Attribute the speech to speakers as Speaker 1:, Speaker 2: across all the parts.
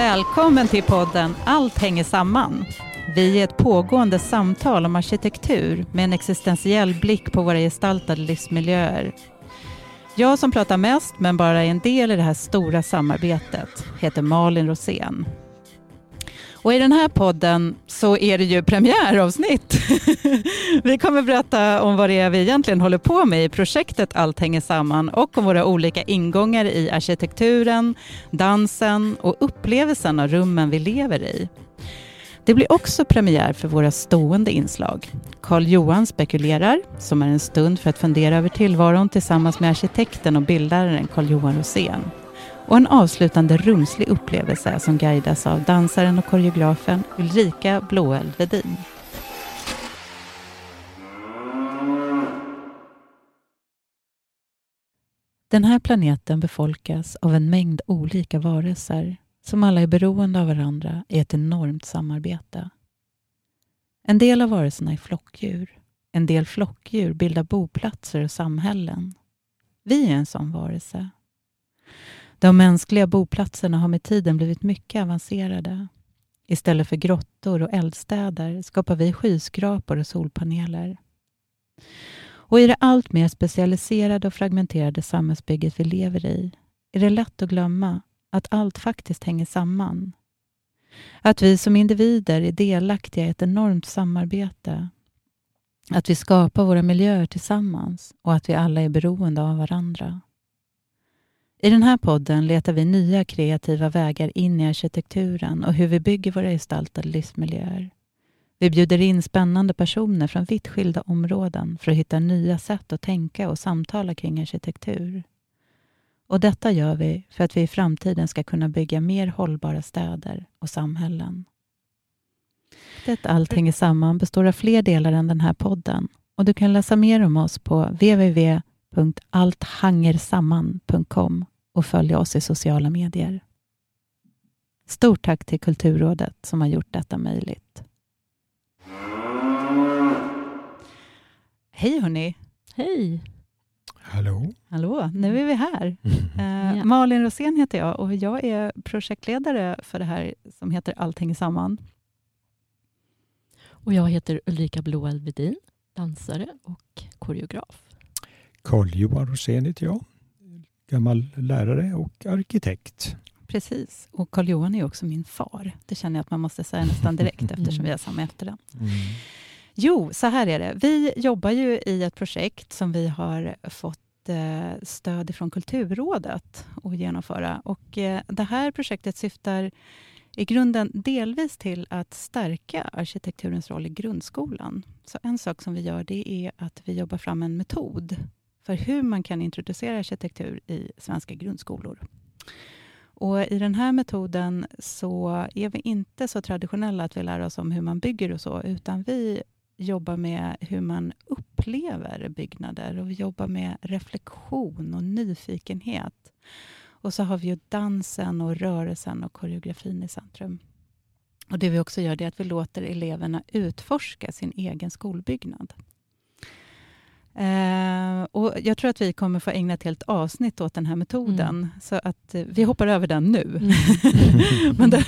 Speaker 1: Välkommen till podden Allt hänger samman. Vi är ett pågående samtal om arkitektur med en existentiell blick på våra gestaltade livsmiljöer. Jag som pratar mest, men bara är en del i det här stora samarbetet, heter Malin Rosén. Och I den här podden så är det ju premiäravsnitt. vi kommer berätta om vad det är vi egentligen håller på med i projektet Allt hänger samman och om våra olika ingångar i arkitekturen, dansen och upplevelsen av rummen vi lever i. Det blir också premiär för våra stående inslag. Carl Johan spekulerar, som är en stund för att fundera över tillvaron tillsammans med arkitekten och bildaren Carl Johan Rosén och en avslutande rumslig upplevelse som guidas av dansaren och koreografen Ulrika Blåeld Vedin. Den här planeten befolkas av en mängd olika varelser som alla är beroende av varandra i ett enormt samarbete. En del av varelserna är flockdjur. En del flockdjur bildar boplatser och samhällen. Vi är en sån varelse de mänskliga boplatserna har med tiden blivit mycket avancerade. Istället för grottor och eldstäder skapar vi skyskrapor och solpaneler. Och i det allt mer specialiserade och fragmenterade samhällsbygget vi lever i är det lätt att glömma att allt faktiskt hänger samman. Att vi som individer är delaktiga i ett enormt samarbete. Att vi skapar våra miljöer tillsammans och att vi alla är beroende av varandra. I den här podden letar vi nya kreativa vägar in i arkitekturen och hur vi bygger våra gestaltade livsmiljöer. Vi bjuder in spännande personer från vitt skilda områden för att hitta nya sätt att tänka och samtala kring arkitektur. Och detta gör vi för att vi i framtiden ska kunna bygga mer hållbara städer och samhällen. Det Allt hänger samman består av fler delar än den här podden och du kan läsa mer om oss på www.allthangersamman.com och följa oss i sociala medier. Stort tack till Kulturrådet som har gjort detta möjligt. Hej hörni!
Speaker 2: Hej!
Speaker 3: Hallå!
Speaker 1: Hallå, nu är vi här. Eh, ja. Malin Rosén heter jag och jag är projektledare för det här som heter Allting samman.
Speaker 2: Och jag heter Ulrika Vedin, dansare och koreograf.
Speaker 3: Carl-Johan Rosén heter jag, gammal lärare och arkitekt.
Speaker 1: Precis, och Carl-Johan är också min far. Det känner jag att man måste säga nästan direkt eftersom vi har samma efternamn. Mm. Jo, så här är det. Vi jobbar ju i ett projekt som vi har fått eh, stöd från Kulturrådet att genomföra. Och eh, det här projektet syftar i grunden delvis till att stärka arkitekturens roll i grundskolan. Så en sak som vi gör det är att vi jobbar fram en metod för hur man kan introducera arkitektur i svenska grundskolor. Och I den här metoden så är vi inte så traditionella att vi lär oss om hur man bygger och så, utan vi jobbar med hur man upplever byggnader och vi jobbar med reflektion och nyfikenhet. Och så har vi ju dansen och rörelsen och koreografin i centrum. Och Det vi också gör är att vi låter eleverna utforska sin egen skolbyggnad. Eh, och jag tror att vi kommer få ägna ett helt avsnitt åt den här metoden. Mm. Så att eh, vi hoppar över den nu. Mm. Men den,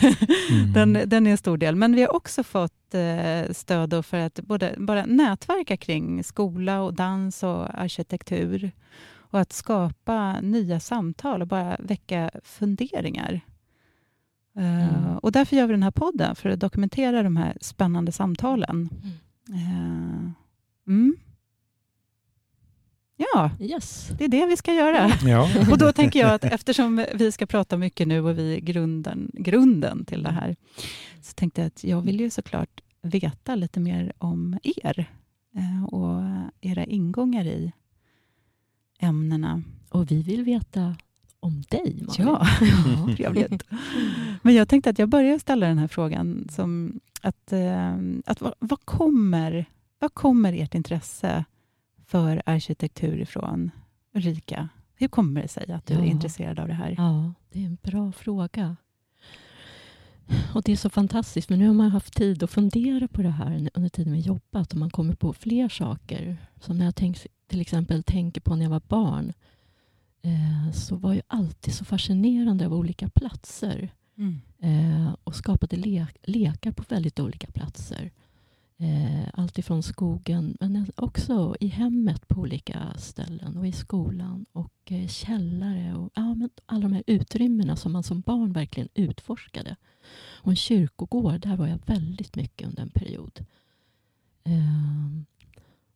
Speaker 1: mm. den, den, är en stor del. Men vi har också fått eh, stöd för att både, bara nätverka kring skola, och dans och arkitektur. Och att skapa nya samtal och bara väcka funderingar. Eh, mm. och därför gör vi den här podden, för att dokumentera de här spännande samtalen. Ja, yes. det är det vi ska göra. Ja. Och då tänker jag att eftersom vi ska prata mycket nu och vi är grunden, grunden till det här, så tänkte jag att jag vill ju såklart veta lite mer om er eh, och era ingångar i ämnena.
Speaker 2: Och vi vill veta om dig, Malin.
Speaker 1: Ja, ja trevligt. Men jag tänkte att jag börjar ställa den här frågan. Som att, eh, att vad, vad, kommer, vad kommer ert intresse för arkitektur ifrån? Ulrika, hur kommer det sig att du ja. är intresserad av det här?
Speaker 2: Ja, det är en bra fråga. Och Det är så fantastiskt, för nu har man haft tid att fundera på det här under tiden vi jobbat och man kommer på fler saker. Som när jag tänk, till exempel tänker på när jag var barn, eh, så var jag alltid så fascinerande av olika platser.
Speaker 1: Mm.
Speaker 2: Eh, och skapade le lekar på väldigt olika platser. Eh, allt ifrån skogen, men också i hemmet på olika ställen och i skolan och eh, källare och ja, men alla de här utrymmena som man som barn verkligen utforskade. Och en kyrkogård, där var jag väldigt mycket under en period. Eh,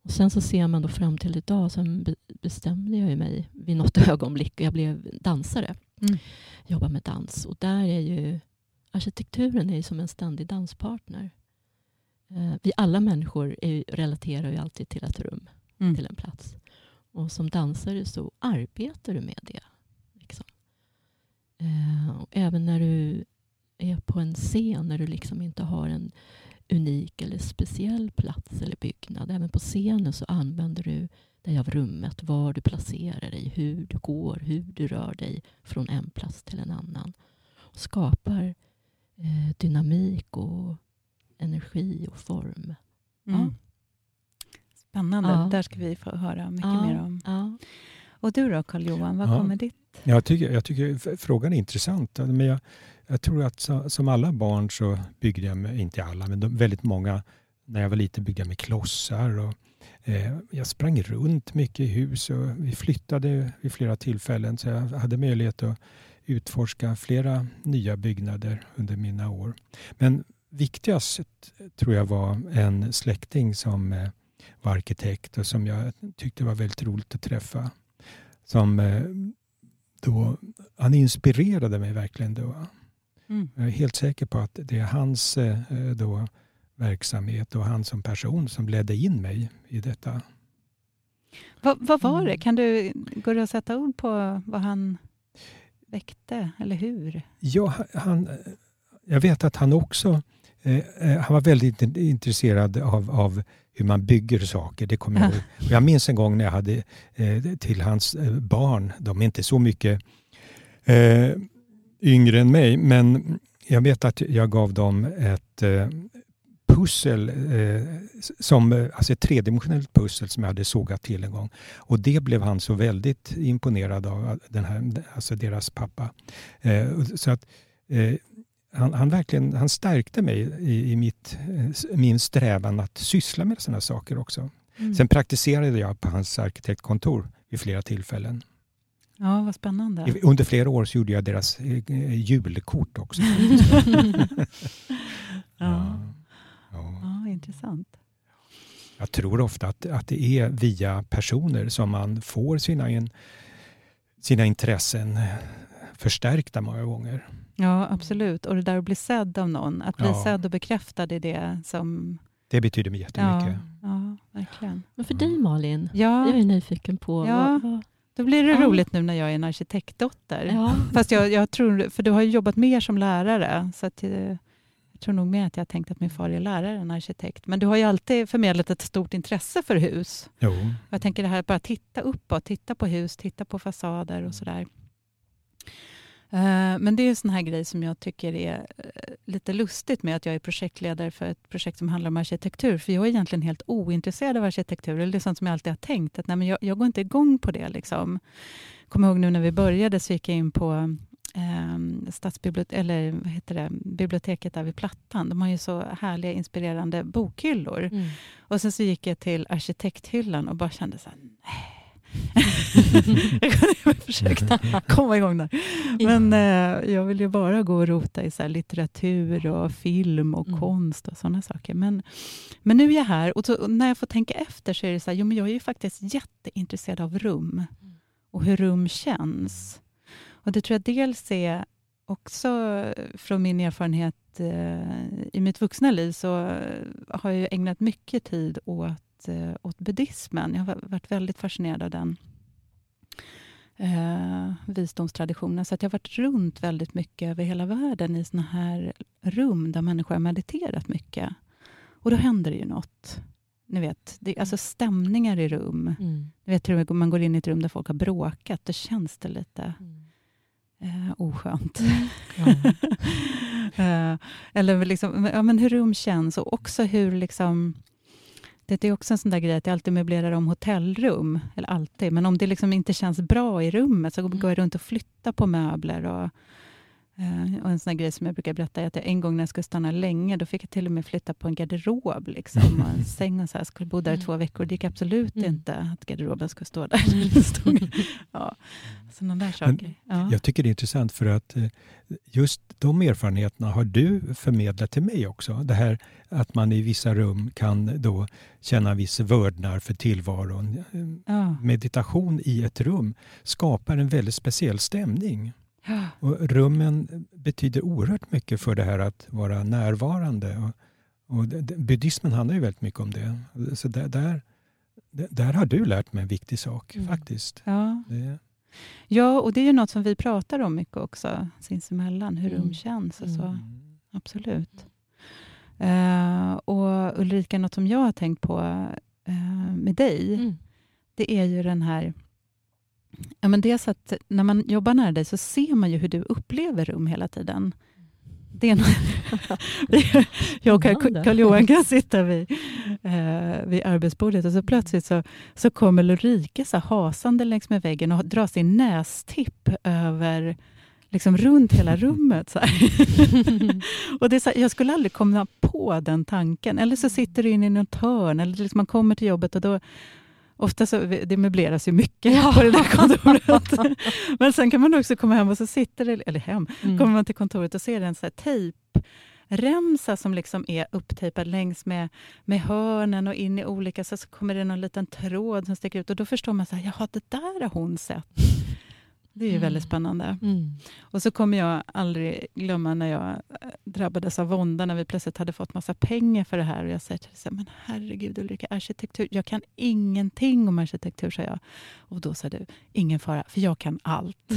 Speaker 2: och sen så ser man då fram till idag, sen be bestämde jag mig vid något ögonblick och jag blev dansare.
Speaker 1: Mm.
Speaker 2: Jobbar med dans och där är ju arkitekturen är som en ständig danspartner. Eh, vi alla människor är, relaterar ju alltid till ett rum,
Speaker 1: Mm.
Speaker 2: till en plats. Och som dansare så arbetar du med det. Liksom. Eh, och även när du är på en scen, när du liksom inte har en unik eller speciell plats eller byggnad. Även på scenen så använder du dig av rummet, var du placerar dig, hur du går, hur du rör dig från en plats till en annan. Och skapar eh, dynamik och energi och form.
Speaker 1: Mm. Spännande.
Speaker 2: Ja.
Speaker 1: där ska vi få höra mycket
Speaker 2: Ja,
Speaker 1: mer om.
Speaker 2: Ja.
Speaker 1: Och du då Carl-Johan, vad
Speaker 3: Ja.
Speaker 1: kommer ditt?
Speaker 3: Jag tycker, jag tycker frågan är intressant. Men jag, jag tror att så, som alla barn så byggde jag, med, inte alla, men de, väldigt många, när jag var liten byggde jag med klossar. Och, eh, jag sprang runt mycket i hus och vi flyttade vid flera tillfällen så jag hade möjlighet att utforska flera nya byggnader under mina år. Men viktigast tror jag var en släkting som eh, var arkitekt och som jag tyckte var väldigt roligt att träffa. Som eh, då, han inspirerade mig verkligen då.
Speaker 1: Mm.
Speaker 3: Jag är helt säker på att det är hans eh, då, verksamhet och han som person som ledde in mig i detta.
Speaker 1: Vad, vad var det?
Speaker 2: Mm.
Speaker 1: Kan du, går det att sätta ord på vad han väckte, eller hur?
Speaker 3: Ja, han, jag vet att han också han var väldigt in- intresserad av, av hur man bygger saker. Det kommer jag ihåg. Och Jag minns en gång när jag hade eh, till hans eh, barn, de är inte så mycket eh, yngre än mig, men jag vet att jag gav dem ett eh, pussel, eh, som, eh, alltså ett tredimensionellt pussel som jag hade sågat till en gång. Och det blev han så väldigt imponerad av, den här, alltså deras pappa. Eh, så att, eh, han, han, verkligen, han stärkte mig i, i mitt, eh, min strävan att syssla med sådana saker också.
Speaker 1: Mm.
Speaker 3: Sen praktiserade jag på hans arkitektkontor vid flera tillfällen.
Speaker 1: Ja, vad spännande.
Speaker 3: Under flera år så gjorde jag deras eh, julkort också.
Speaker 1: ja.
Speaker 3: Ja.
Speaker 1: ja, intressant.
Speaker 3: Jag tror ofta att, att det är via personer som man får sina, in, sina intressen eh, förstärkta många gånger.
Speaker 1: Ja, absolut. Och det där att bli sedd av någon, att bli
Speaker 3: Ja.
Speaker 1: sedd och bekräftad i det som...
Speaker 3: Det betyder mig
Speaker 1: Ja,
Speaker 3: jättemycket.
Speaker 1: ja, verkligen.
Speaker 2: Men för dig Malin, jag
Speaker 1: Ja,
Speaker 2: är nyfiken på...
Speaker 1: Ja.
Speaker 2: Vad, vad,
Speaker 1: då blir det
Speaker 2: Ja.
Speaker 1: roligt nu när jag är en arkitektdotter.
Speaker 2: ja.
Speaker 1: Fast jag, jag tror, för du har ju jobbat mer som lärare, så att, eh, jag tror nog mer att jag har tänkt att min far är lärare än arkitekt. Men du har ju alltid förmedlat ett stort intresse för hus.
Speaker 3: Jo.
Speaker 1: Jag tänker det här att bara titta uppåt, titta på hus, titta på fasader och sådär. Eh, Men det är en sån här grej som jag tycker är eh, lite lustigt med att jag är projektledare för ett projekt som handlar om arkitektur. För jag är egentligen helt ointresserad av arkitektur. Eller det är sånt som jag alltid har tänkt att nej, men jag, jag går inte igång på det. Liksom. Kommer ihåg nu när vi började så gick jag in på eh, stadsbibliot- eller vad heter det, biblioteket där vid Plattan. De har ju så härliga inspirerande bokhyllor.
Speaker 2: Mm.
Speaker 1: Och sen så gick jag till arkitekthyllan och bara kände så här, nej. jag försökte komma igång där. Men eh, jag vill ju bara gå och rota i så litteratur och film och
Speaker 2: Mm.
Speaker 1: konst och sådana saker. Men, men nu är jag här och, så, och när jag får tänka efter så är det så här, jo men jag är ju faktiskt jätteintresserad av rum och hur rum känns. Och det tror jag dels är också från min erfarenhet eh, i mitt vuxna liv så har jag ägnat mycket tid åt, eh, åt buddhismen. Jag har varit väldigt fascinerad av den eh, visdomstraditionen. Så att jag har varit runt väldigt mycket över hela världen i såna här rum där människor har mediterat mycket. Och då händer det ju något. Ni vet, det, alltså stämningar i rum.
Speaker 2: Mm.
Speaker 1: Ni vet hur man går in i ett rum där folk har bråkat, då känns det lite
Speaker 2: Mm.
Speaker 1: eh, oskönt.
Speaker 2: Ja.
Speaker 1: Eh, eller liksom, ja, men hur rum känns och också hur... Liksom, det är också en sån där grej att jag alltid möblerar om hotellrum. Eller alltid, men om det liksom inte känns bra i rummet så
Speaker 2: Mm.
Speaker 1: går jag runt och flyttar på möbler. Och, och en sån grej som jag brukar berätta är att jag en gång när jag skulle stanna länge, då fick jag till och med flytta på en garderob. Liksom, och en säng och så här. Jag skulle bo där i två veckor. Det gick absolut
Speaker 2: Mm.
Speaker 1: inte att garderoben skulle stå där. Stod, ja, sådana där saker. Ja.
Speaker 3: Jag tycker det är intressant för att eh, just de erfarenheterna har du förmedlat till mig också. Det här att man i vissa rum kan då känna viss vördnad för tillvaron. Eh,
Speaker 1: Ja.
Speaker 3: Meditation i ett rum skapar en väldigt speciell stämning. Och rummen betyder oerhört mycket för det här att vara närvarande. Och, och buddhismen handlar ju väldigt mycket om det. Så där, där, där har du lärt mig en viktig sak
Speaker 2: Mm.
Speaker 3: faktiskt.
Speaker 1: Ja.
Speaker 3: Det,
Speaker 1: ja, och det är ju något som vi pratar om mycket också sinsemellan, hur rum
Speaker 2: Mm.
Speaker 1: känns och så.
Speaker 2: Mm.
Speaker 1: Absolut. Eh, och Ulrika, något som jag har tänkt på eh, med dig,
Speaker 2: Mm.
Speaker 1: det är ju den här... Ja, men dels att när man jobbar nära dig så ser man ju hur du upplever rum hela tiden. Det är jag och. Carl-Johan kan sitta vid, eh, vid arbetsbordet och så plötsligt så, så kommer Ulrika så hasande längs med väggen och drar sin nästipp över liksom runt hela rummet. Så och det är så här, jag skulle aldrig komma på den tanken. Eller så sitter du inne i något hörn, eller liksom man kommer till jobbet och då Ofta så, det möbleras ju mycket
Speaker 2: Ja.
Speaker 1: på det där kontoret. Men sen kan man också komma hem och så sitter det, eller hem,
Speaker 2: Mm.
Speaker 1: kommer man till kontoret och ser en så här tejpremsa som liksom är upptejpad längs med, med hörnen och in i olika, så, så kommer det någon liten tråd som sticker ut och då förstår man så här, jaha, det där har hon sett. Det är ju väldigt spännande.
Speaker 2: Mm.
Speaker 1: Och så kommer jag aldrig glömma när jag eh, drabbades av vånda när vi plötsligt hade fått massa pengar för det här. Och jag säger till dig, men herregud Ulrika, arkitektur, jag kan ingenting om arkitektur, sa jag. Och då sa du, ingen fara, för jag kan allt.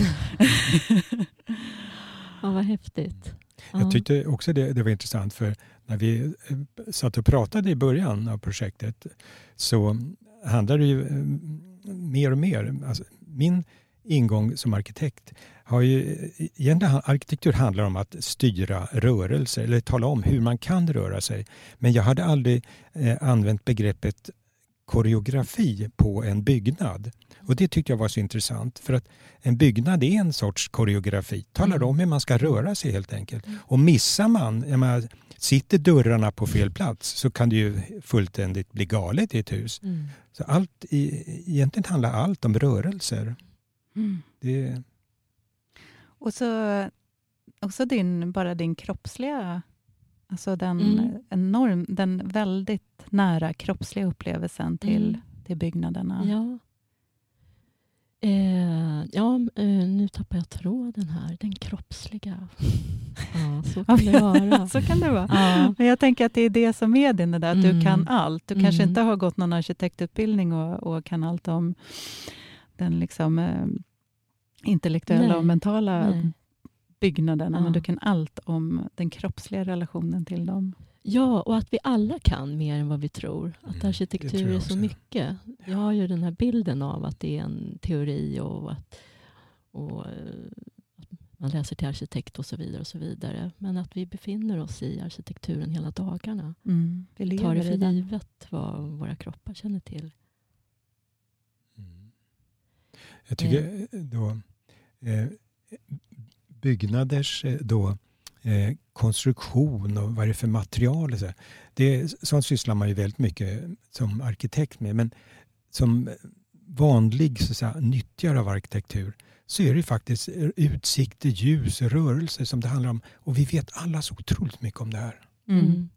Speaker 2: Ja, vad häftigt. Ja.
Speaker 3: Jag tyckte också det, det var intressant för när vi eh, satt och pratade i början av projektet så handlade det ju eh, mer och mer. Alltså, min ingång som arkitekt har ju egentligen arkitektur handlar om att styra rörelser eller tala om hur man kan röra sig. Men jag hade aldrig eh, använt begreppet koreografi på en byggnad. Och det tyckte jag var så intressant för att en byggnad är en sorts koreografi. Talar
Speaker 2: Mm.
Speaker 3: om hur man ska röra sig helt enkelt. Och missar man, jag menar, sitter dörrarna på fel plats så kan det ju fullständigt bli galet i ett hus.
Speaker 2: Mm.
Speaker 3: Så allt, egentligen handlar allt om rörelser.
Speaker 1: Mm.
Speaker 3: Det,
Speaker 1: Och så också din, bara din kroppsliga, alltså den,
Speaker 2: Mm.
Speaker 1: enorm, den väldigt nära kroppsliga upplevelsen till,
Speaker 2: Mm.
Speaker 1: till byggnaderna.
Speaker 2: Ja. Eh, ja, eh, nu tappar jag tråden här. Den kroppsliga. Ja, så kan det vara.
Speaker 1: så kan det vara.
Speaker 2: Ja.
Speaker 1: Men jag tänker att det är det som är din, det där, att du
Speaker 2: Mm.
Speaker 1: kan allt. Du kanske
Speaker 2: Mm.
Speaker 1: inte har gått någon arkitektutbildning och, och kan allt om den liksom, eh, intellektuella
Speaker 2: Nej.
Speaker 1: och mentala
Speaker 2: Nej.
Speaker 1: byggnaderna,
Speaker 2: Ja.
Speaker 1: men du kan allt om den kroppsliga relationen till dem.
Speaker 2: ja, och att vi alla kan mer än vad vi tror. Att
Speaker 3: Mm,
Speaker 2: arkitektur
Speaker 3: tror
Speaker 2: är så mycket. Jag har ju den här bilden av att det är en teori och att, och, eh, att man läser till arkitekt och så vidare. och så vidare. Men att vi befinner oss i arkitekturen hela dagarna.
Speaker 1: Mm. Vi
Speaker 2: tar det
Speaker 1: lever i
Speaker 2: för givet vad våra kroppar känner till.
Speaker 3: Jag tycker då eh, byggnaders eh, då, eh, konstruktion och vad det är för material. Och så, det, sånt sysslar man ju väldigt mycket som arkitekt med. Men som vanlig så att säga, nyttjare av arkitektur så är det faktiskt utsikter, ljus, rörelse som det handlar om. Och vi vet alla så otroligt mycket om det här.
Speaker 1: Mm.
Speaker 2: Mm.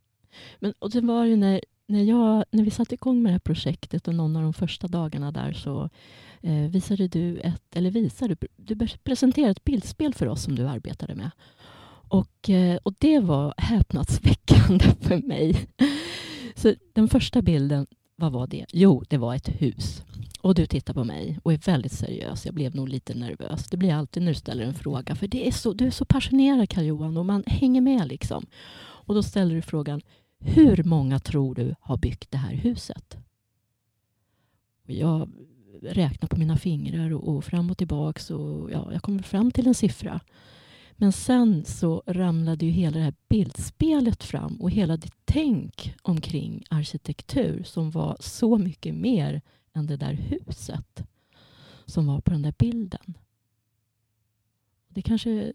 Speaker 2: Men, och det var ju när, när, jag, när vi satte igång med det här projektet och någon av de första dagarna där så eh, visade du ett, eller visade, du presenterade ett bildspel för oss som du arbetade med. Och, eh, och det var häpnadsväckande för mig. Så den första bilden, vad var det? Jo, det var ett hus. Och du tittar på mig och är väldigt seriös. Jag blev nog lite nervös. Det blir jag alltid när du ställer en fråga. För det är så, du är så passionerad Karl-Johan och man hänger med liksom. Och då ställer du frågan, hur många tror du har byggt det här huset? Och jag räknar på mina fingrar och, och fram och tillbaks och ja, jag kommer fram till en siffra. Men sen så ramlade ju hela det här bildspelet fram och hela ditt tänk omkring arkitektur som var så mycket mer än det där huset som var på den där bilden. Det kanske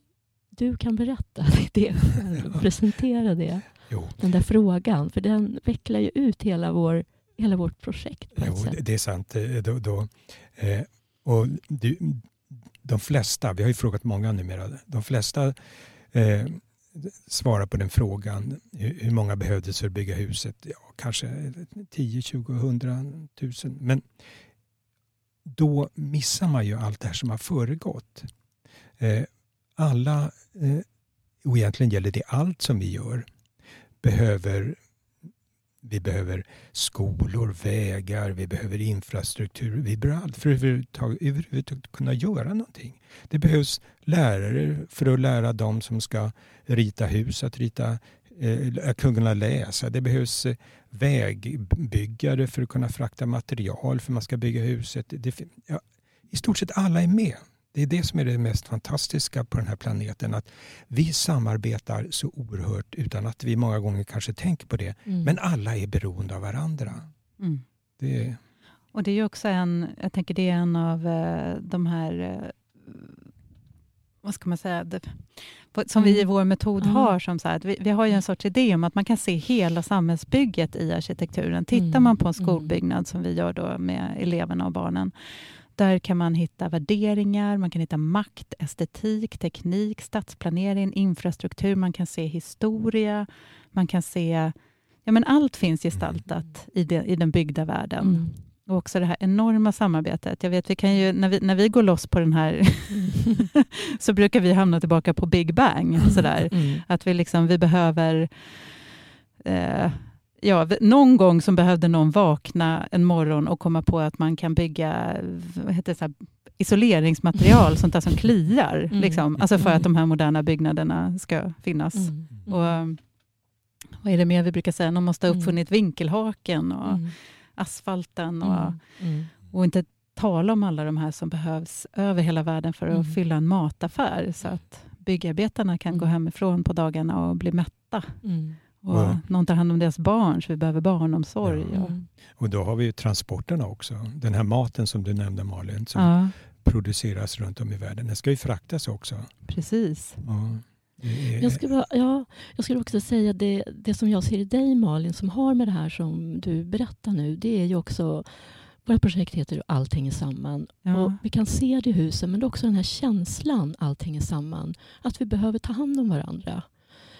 Speaker 2: du kan berätta det själv, presentera det.
Speaker 3: Jo.
Speaker 2: Den där frågan, för den vecklar ju ut hela, vår, hela vårt projekt.
Speaker 3: Jo,
Speaker 2: ett sätt.
Speaker 3: det- det är sant. Eh, Då, då, eh, och du, de flesta, vi har ju frågat många numera, de flesta eh, svarar på den frågan. Hur, hur många behövdes för att bygga huset? Ja, kanske 10, 20, 100 tusen. Men då missar man ju allt det här som har föregått. Eh, alla, eh, och egentligen gäller det allt som vi gör, behöver vi behöver skolor, vägar, vi behöver infrastruktur. Vi behöver allt för att överhuvudtaget, överhuvudtaget kunna göra någonting. Det behövs lärare för att lära dem som ska rita hus att rita, eh, att kunna läsa. Det behövs eh, vägbyggare för att kunna frakta material för man ska bygga huset. Det, ja, I stort sett alla är med. Det är det som är det mest fantastiska på den här planeten. Att vi samarbetar så oerhört utan att vi många gånger kanske tänker på det.
Speaker 2: Mm.
Speaker 3: Men alla är beroende av varandra.
Speaker 1: Mm.
Speaker 3: Det är,
Speaker 1: Och det är ju också en, jag tänker det är en av eh, de här, eh, vad ska man säga, som vi i vår metod
Speaker 2: Mm.
Speaker 1: har. Som så här, att vi, vi har ju en sorts idé om att man kan se hela samhällsbygget i arkitekturen. Tittar
Speaker 2: Mm.
Speaker 1: man på en
Speaker 2: Mm.
Speaker 1: skolbyggnad som vi gör då med eleverna och barnen, där kan man hitta värderingar, man kan hitta makt, estetik, teknik, stadsplanering, infrastruktur, man kan se historia, man kan se Ja, men allt finns gestaltat i, det, i den byggda världen.
Speaker 2: Mm.
Speaker 1: Och också det här enorma samarbetet. Jag vet, vi kan ju, när, vi, när vi går loss på den här
Speaker 2: Mm.
Speaker 1: så brukar vi hamna tillbaka på Big Bang. Sådär.
Speaker 2: Mm.
Speaker 1: Att vi, liksom, vi behöver... Eh, ja, någon gång så behövde någon vakna en morgon och komma på att man kan bygga vad heter det, så här, isoleringsmaterial, sånt där som kliar.
Speaker 2: Mm.
Speaker 1: Liksom. Alltså för
Speaker 2: Mm.
Speaker 1: att de här moderna byggnaderna ska finnas.
Speaker 2: Mm.
Speaker 1: Och, eh, vad är det mer vi brukar säga? Någon måste ha
Speaker 2: Mm.
Speaker 1: uppfunnit vinkelhaken och
Speaker 2: Mm.
Speaker 1: asfalten. Och,
Speaker 2: Mm. Mm.
Speaker 1: och inte tala om alla de här som behövs över hela världen för att
Speaker 2: Mm.
Speaker 1: fylla en mataffär. Så att byggarbetarna kan
Speaker 2: Mm.
Speaker 1: gå hemifrån på dagarna och bli mätta. Och
Speaker 3: Ja.
Speaker 1: någon tar hand om deras barn, så vi behöver barnomsorg.
Speaker 3: Ja.
Speaker 1: Och,
Speaker 2: Mm.
Speaker 3: och då har vi ju transporterna också. Den här maten som du nämnde Malin, som
Speaker 1: ja,
Speaker 3: produceras runt om i världen. Den ska ju fraktas också.
Speaker 1: precis.
Speaker 3: Ja, är,
Speaker 2: Jag skulle, ja, jag skulle också säga det, det som jag ser i dig Malin, som har med det här som du berättar nu, det är ju också våra projekt heter ju Allt hänger samman.
Speaker 1: Ja.
Speaker 2: Och vi kan se det i husen, men det är också den här känslan Allt hänger samman. Att vi behöver ta hand om varandra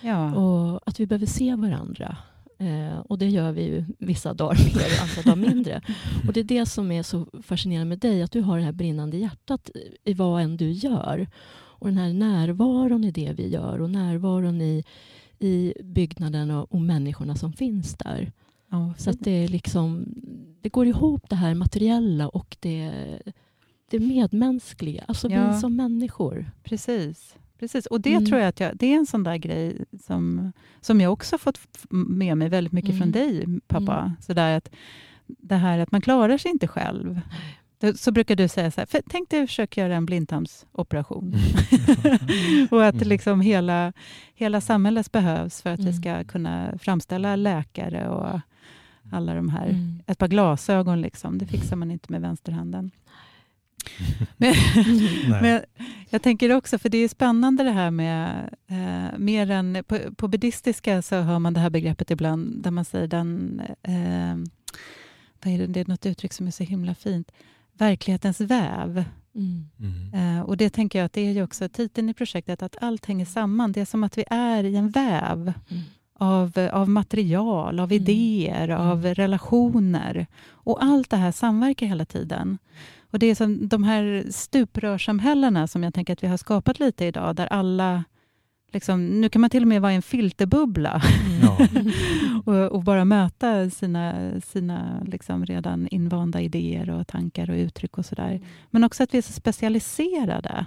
Speaker 1: Ja.
Speaker 2: och att vi behöver se varandra. Eh, och det gör vi ju vissa dagar mer och andra dagar mindre. Och det är det som är så fascinerande med dig, att du har det här brinnande hjärtat i vad än du gör. Och den här närvaron i det vi gör och närvaron i, i byggnaden och, och människorna som finns där.
Speaker 1: Ja,
Speaker 2: Så att det, är liksom, det går ihop det här materiella och det, det medmänskliga. Alltså
Speaker 1: Ja.
Speaker 2: vi som människor.
Speaker 1: Precis. Precis. Och det
Speaker 2: Mm.
Speaker 1: tror jag att jag, det är en sån där grej som, som jag också fått med mig väldigt mycket
Speaker 2: Mm.
Speaker 1: från dig, pappa. Så där att, det här att man klarar sig inte själv. Så brukar du säga så här, tänk dig att försöka göra en blindtarmsoperation. och att
Speaker 3: Mm.
Speaker 1: liksom hela, hela samhället behövs för att vi
Speaker 2: Mm.
Speaker 1: ska kunna framställa läkare och alla de här.
Speaker 2: Mm.
Speaker 1: Ett par glasögon, liksom, det fixar man inte med vänsterhanden. Men, men jag tänker också, för det är spännande det här med, eh, mer än, på, på buddhistiska så hör man det här begreppet ibland, där man säger den, eh, vad är det, det är något uttryck som är så himla fint, verklighetens väv.
Speaker 2: Mm.
Speaker 3: Mm.
Speaker 1: Eh, och det tänker jag att det är ju också titeln i projektet, att allt hänger samman. Det är som att vi är i en väv
Speaker 2: Mm.
Speaker 1: av, av material, av
Speaker 2: Mm.
Speaker 1: idéer, av
Speaker 2: Mm.
Speaker 1: relationer. Och allt det här samverkar hela tiden. Och det är som de här stuprörssamhällena som jag tänker att vi har skapat lite idag, där alla... Liksom, nu kan man till och med vara i en filterbubbla
Speaker 3: Ja.
Speaker 1: och, och bara möta sina, sina liksom redan invanda idéer och tankar och uttryck och sådär. Men också att vi är så specialiserade.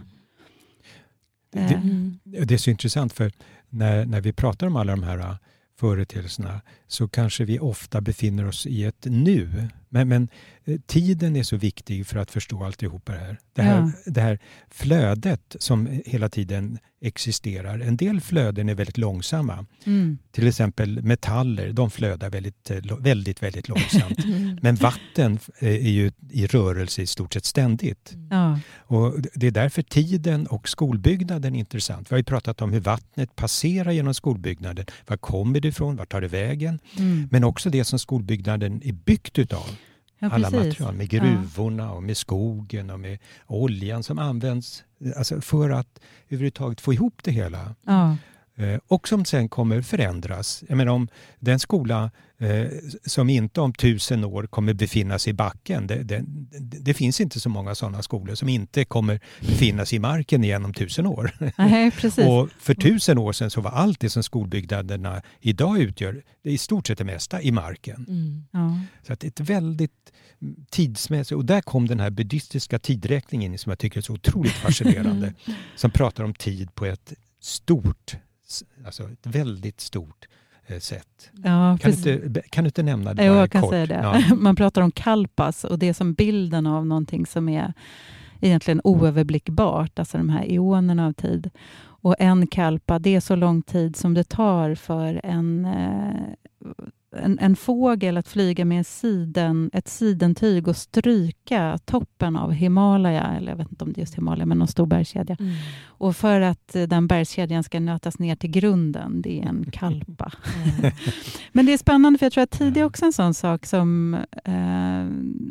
Speaker 3: Det,
Speaker 1: Eh,
Speaker 2: Mm.
Speaker 3: det är så intressant för när, när vi pratar om alla de här äh, företeelserna så kanske vi ofta befinner oss i ett nu. Men, men eh, tiden är så viktig för att förstå alltihopa det här. Det här,
Speaker 1: Ja.
Speaker 3: det här flödet som hela tiden existerar. En del flöden är väldigt långsamma.
Speaker 1: Mm.
Speaker 3: Till exempel metaller, de flödar väldigt, eh, väldigt, väldigt långsamt.
Speaker 2: Mm.
Speaker 3: Men vatten eh, är ju i rörelse i stort sett ständigt.
Speaker 1: Ja.
Speaker 3: Och det är därför tiden och skolbyggnaden är intressant. Vi har ju pratat om hur vattnet passerar genom skolbyggnaden. Var kommer det ifrån? Vart tar det vägen?
Speaker 1: Mm.
Speaker 3: Men också det som skolbyggnaden är byggt utav.
Speaker 1: Ja,
Speaker 3: Alla
Speaker 1: precis.
Speaker 3: material, med gruvorna och med skogen och med oljan som används alltså för att överhuvudtaget få ihop det hela.
Speaker 1: Ja.
Speaker 3: Eh, och som sen kommer förändras. Jag menar om den skola eh, som inte om tusen år kommer befinna sig i backen. Det, det, det, finns inte så många sådana skolor som inte kommer befinna sig i marken igen om tusen år.
Speaker 1: Nej, precis.
Speaker 3: Och för tusen år sedan så var allt det som skolbyggnaderna idag utgör, det i stort sett det mesta, i marken.
Speaker 2: Mm.
Speaker 1: ja.
Speaker 3: Så att ett väldigt mm, tidsmässigt, och där kom den här buddhistiska tidräkningen in som jag tycker är så otroligt fascinerande. som pratar om tid på ett stort, alltså ett väldigt stort eh, sätt.
Speaker 1: ja,
Speaker 3: Kan du, inte, kan du inte nämna det
Speaker 1: Jo, jag kan
Speaker 3: kort?
Speaker 1: säga det.
Speaker 3: Ja.
Speaker 1: Man pratar om kalpas och det är som bilden av någonting som är egentligen oöverblickbart, alltså de här eonerna av tid. Och en kalpa, det är så lång tid som det tar för en, eh, en, en fågel att flyga med en siden, ett sidentyg och stryka toppen av Himalaya, eller jag vet inte om det är just Himalaya, men någon stor bergskedja.
Speaker 2: Mm.
Speaker 1: Och för att eh, den bergskedjan ska nötas ner till grunden, det är en kalpa.
Speaker 2: Mm.
Speaker 1: Men det är spännande, för jag tror att tid är också en sån sak som... Eh,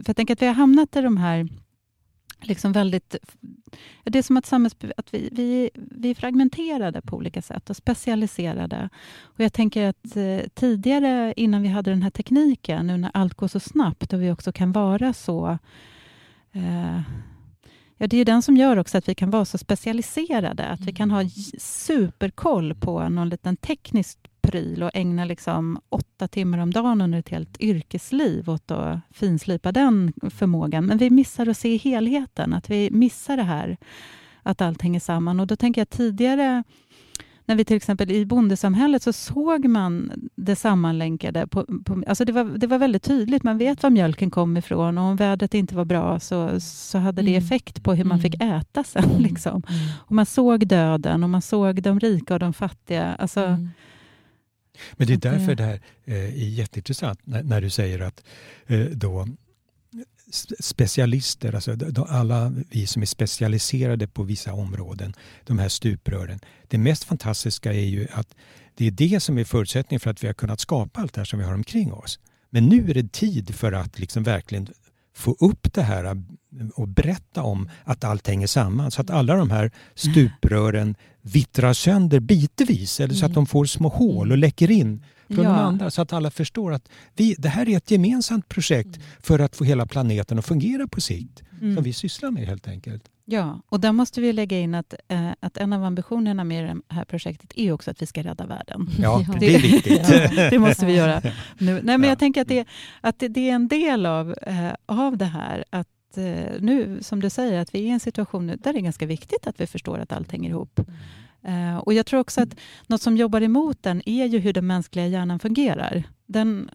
Speaker 1: för jag tänker att vi har hamnat i de här liksom väldigt... Det är som att, samhälls, att vi, vi, vi är fragmenterade på olika sätt och specialiserade. Och jag tänker att eh, tidigare, innan vi hade den här tekniken, nu när allt går så snabbt och vi också kan vara så... Eh, Ja, det är den som gör också att vi kan vara så specialiserade. Att vi kan ha j- superkoll på någon liten teknisk pryl och ägna liksom åtta timmar om dagen under ett helt yrkesliv åt att finslipa den förmågan. Men vi missar att se helheten, att vi missar det här att allt hänger samman. Och då tänker jag tidigare när vi till exempel i bondesamhället så såg man det sammanlänkade. På, på, alltså det, var, det var väldigt tydligt. Man vet var mjölken kom ifrån och om vädret inte var bra så, så hade det
Speaker 2: Mm.
Speaker 1: effekt på hur man
Speaker 2: Mm.
Speaker 1: fick äta sen. Liksom.
Speaker 2: Mm.
Speaker 1: Och man såg döden och man såg de rika och de fattiga. Alltså,
Speaker 2: Mm.
Speaker 3: Men det är
Speaker 1: det-
Speaker 3: därför det här eh, är jätteintressant när, du säger att eh, då specialister, alltså alla vi som är specialiserade på vissa områden, de här stuprören. Det mest fantastiska är ju att det är det som är förutsättningen för att vi har kunnat skapa allt det här som vi har omkring oss. Men nu är det tid för att liksom verkligen få upp det här och berätta om att allt hänger samman så att alla de här stuprören vittrar sönder bitvis eller så att
Speaker 2: Mm.
Speaker 3: de får små hål och läcker in från
Speaker 1: Ja.
Speaker 3: de andra så att alla förstår att vi, det här är ett gemensamt projekt för att få hela planeten att fungera på sikt
Speaker 1: mm.
Speaker 3: som vi sysslar med helt enkelt.
Speaker 1: Ja, och där måste vi lägga in att, eh, att en av ambitionerna med det här projektet är också att vi ska rädda världen.
Speaker 3: Ja,
Speaker 2: Ja.
Speaker 3: det är viktigt.
Speaker 1: Ja, det måste vi göra nu. Nej, men
Speaker 3: Ja.
Speaker 1: jag tänker att, det, att det, det är en del av, eh, av det här. Att eh, nu, som du säger, att vi är i en situation nu där det är ganska viktigt att vi förstår att allt hänger ihop. Eh, och jag tror också att något som jobbar emot den är ju hur den mänskliga hjärnan fungerar. Den,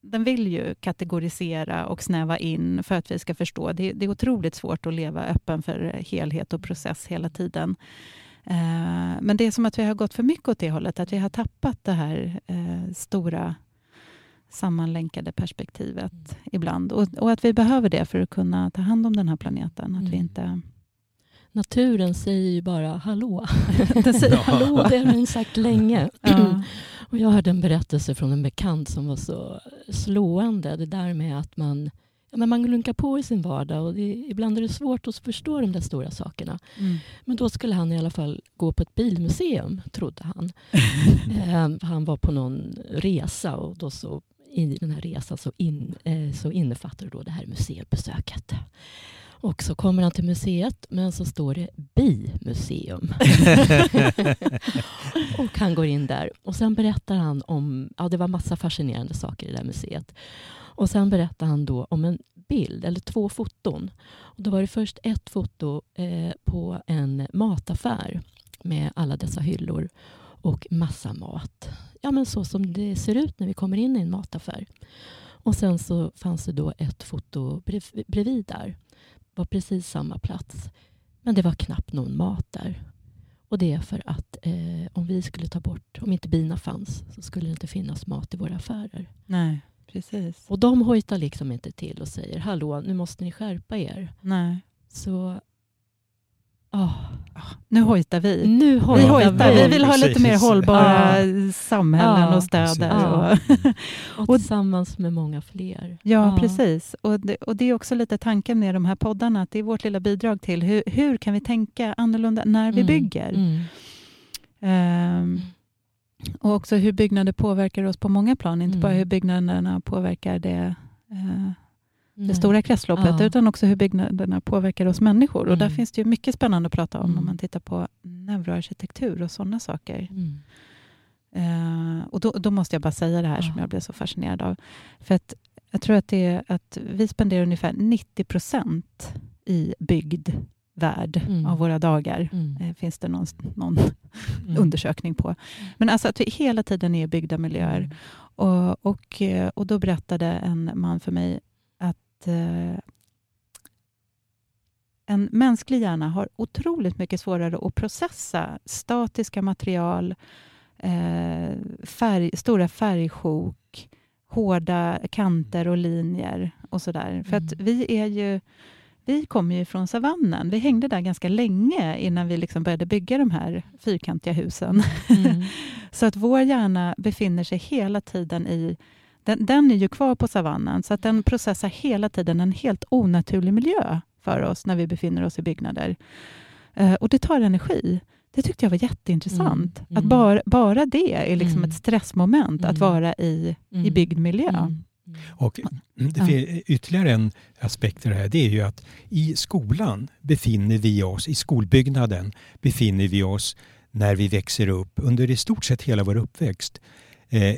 Speaker 1: den vill ju kategorisera och snäva in för att vi ska förstå. Det, det är otroligt svårt att leva öppen för helhet och process hela tiden. Eh, men det är som att vi har gått för mycket åt det hållet, att vi har tappat det här eh, stora sammanlänkade perspektivet ibland. Och, och att vi behöver det för att kunna ta hand om den här planeten. Att vi
Speaker 2: Mm.
Speaker 1: inte...
Speaker 2: Naturen säger ju bara hallå.
Speaker 1: Den säger
Speaker 3: Ja.
Speaker 1: hallå.
Speaker 2: Det har den sagt länge.
Speaker 1: Ja.
Speaker 2: Och jag hörde en berättelse från en bekant som var så slående. Det där med att man, ja, men man lunkar på i sin vardag och det, ibland är det svårt att förstå de där stora sakerna.
Speaker 1: Mm.
Speaker 2: Men då skulle han i alla fall gå på ett bilmuseum, trodde han. eh, han var på någon resa och då så i den här resan så, in, eh, så innefattar då det här museibesöket. Och så kommer han till museet, men så står det bimuseum. och han går in där och sen berättar han om, ja det var massa fascinerande saker i det där museet. Och sen berättar han då om en bild, eller två foton. Och då var det först ett foto eh, på en mataffär med alla dessa hyllor och massa mat. Ja, men så som det ser ut när vi kommer in i en mataffär. Och sen så fanns det då ett foto brev- bredvid där. Var precis samma plats. Men det var knappt någon mat där. Och det är för att eh, om vi skulle ta bort, om inte bina fanns, så skulle det inte finnas mat i våra affärer.
Speaker 1: Nej, precis.
Speaker 2: Och de hojtar liksom inte till och säger hallå, nu måste ni skärpa er.
Speaker 1: Nej.
Speaker 2: Så, ah,
Speaker 1: Nu hojtar vi.
Speaker 2: nu hojtar
Speaker 1: Vi hojtar. Vi vill ha
Speaker 3: Precis.
Speaker 1: lite mer hållbara samhällen
Speaker 2: Ja,
Speaker 1: och städer.
Speaker 2: precis.
Speaker 1: Och,
Speaker 2: Och tillsammans med många fler.
Speaker 1: ja, precis. Och det, och det är också lite tanken med de här poddarna, att det är vårt lilla bidrag till hur, hur kan vi tänka annorlunda när vi
Speaker 2: Mm,
Speaker 1: bygger?
Speaker 2: Mm.
Speaker 1: Ehm, och också hur byggnader påverkar oss på många plan. Inte
Speaker 2: Mm.
Speaker 1: bara hur byggnaderna påverkar det, eh, det stora kretsloppet,
Speaker 2: Ja.
Speaker 1: utan också hur byggnaderna påverkar oss människor. Och där
Speaker 2: Mm.
Speaker 1: finns det ju mycket spännande att prata om
Speaker 2: Mm.
Speaker 1: om man tittar på neuroarkitektur och sådana saker.
Speaker 2: Mm.
Speaker 1: Eh, och då, då måste jag bara säga det här som
Speaker 2: Ja.
Speaker 1: jag blev så fascinerad av. För att jag tror att, det är att vi spenderar ungefär 90 procent i byggd värld
Speaker 2: Mm.
Speaker 1: av våra dagar.
Speaker 2: Mm.
Speaker 1: Eh, finns det någon, någon
Speaker 2: Mm.
Speaker 1: undersökning på. Men alltså att vi hela tiden är i byggda miljöer.
Speaker 2: Mm.
Speaker 1: Och, och, eh, och då berättade en man för mig att eh, en mänsklig hjärna har otroligt mycket svårare att processa statiska material, eh, färg, stora färgsjok, hårda kanter och linjer och sådär. För att
Speaker 2: Mm.
Speaker 1: vi är ju vi kommer ju från savannen. Vi hängde där ganska länge innan vi liksom började bygga de här fyrkantiga husen.
Speaker 2: Mm.
Speaker 1: Så att vår hjärna befinner sig hela tiden i... Den, den är ju kvar på savannen, så att den processar hela tiden en helt onaturlig miljö för oss när vi befinner oss i byggnader. Eh, och det tar energi. Det tyckte jag var jätteintressant.
Speaker 2: Mm,
Speaker 1: Att
Speaker 2: mm.
Speaker 1: bara, bara det är liksom
Speaker 2: Mm.
Speaker 1: ett stressmoment, att
Speaker 2: Mm.
Speaker 1: vara i, i
Speaker 2: Mm.
Speaker 1: byggd miljö.
Speaker 2: Mm.
Speaker 3: Och det finns ytterligare en aspekt i det här. Det är ju att i skolan befinner vi oss, i skolbyggnaden befinner vi oss när vi växer upp under i stort sett hela vår uppväxt. Eh,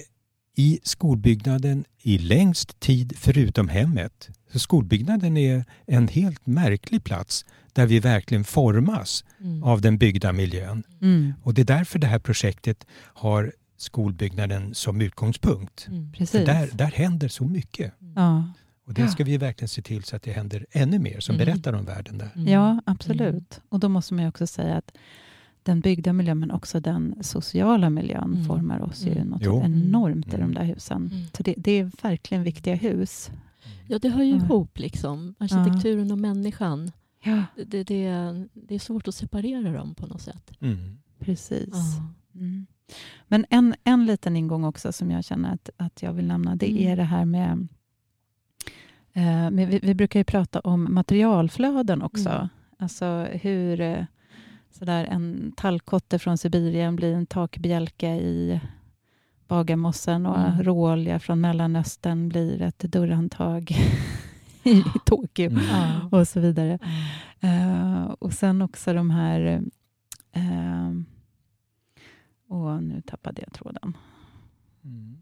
Speaker 3: I skolbyggnaden i längst tid förutom hemmet. Så skolbyggnaden är en helt märklig plats där vi verkligen formas
Speaker 2: Mm.
Speaker 3: av den byggda miljön.
Speaker 1: Mm,
Speaker 3: Och det är därför det här projektet har skolbyggnaden som utgångspunkt.
Speaker 2: Mm.
Speaker 3: Där, där händer så mycket.
Speaker 1: Ja.
Speaker 3: Och det ska vi verkligen se till så att det händer ännu mer som
Speaker 2: Mm.
Speaker 3: berättar om världen där.
Speaker 2: Mm.
Speaker 1: Ja, absolut. Och då måste man ju också säga att den byggda miljön, men också den sociala miljön
Speaker 2: Mm.
Speaker 1: formar oss ju
Speaker 2: Mm.
Speaker 1: något
Speaker 3: Jo.
Speaker 1: enormt i
Speaker 3: Mm.
Speaker 1: de där husen.
Speaker 2: Mm.
Speaker 1: Så det, det är verkligen viktiga hus.
Speaker 2: Ja, det hör ju
Speaker 1: Ja.
Speaker 2: ihop, liksom. arkitekturen och människan.
Speaker 1: Ja,
Speaker 2: Det, det, det är svårt att separera dem på något sätt.
Speaker 3: Mm.
Speaker 1: precis.
Speaker 2: Ja.
Speaker 1: Mm. Men en, en liten ingång också som jag känner att, att jag vill nämna, det
Speaker 2: Mm.
Speaker 1: är det här med, eh, med vi, vi brukar ju prata om materialflöden också.
Speaker 2: Mm.
Speaker 1: Alltså hur eh, sådär en tallkotte från Sibirien blir en takbjälke i Bagarmossen och
Speaker 2: Mm.
Speaker 1: råolja från Mellanöstern blir ett dörrhandtag i Tokyo
Speaker 3: Mm.
Speaker 1: Och så vidare. Eh, och sen också de här... Uh, och nu tappade jag tråden.
Speaker 3: Mm.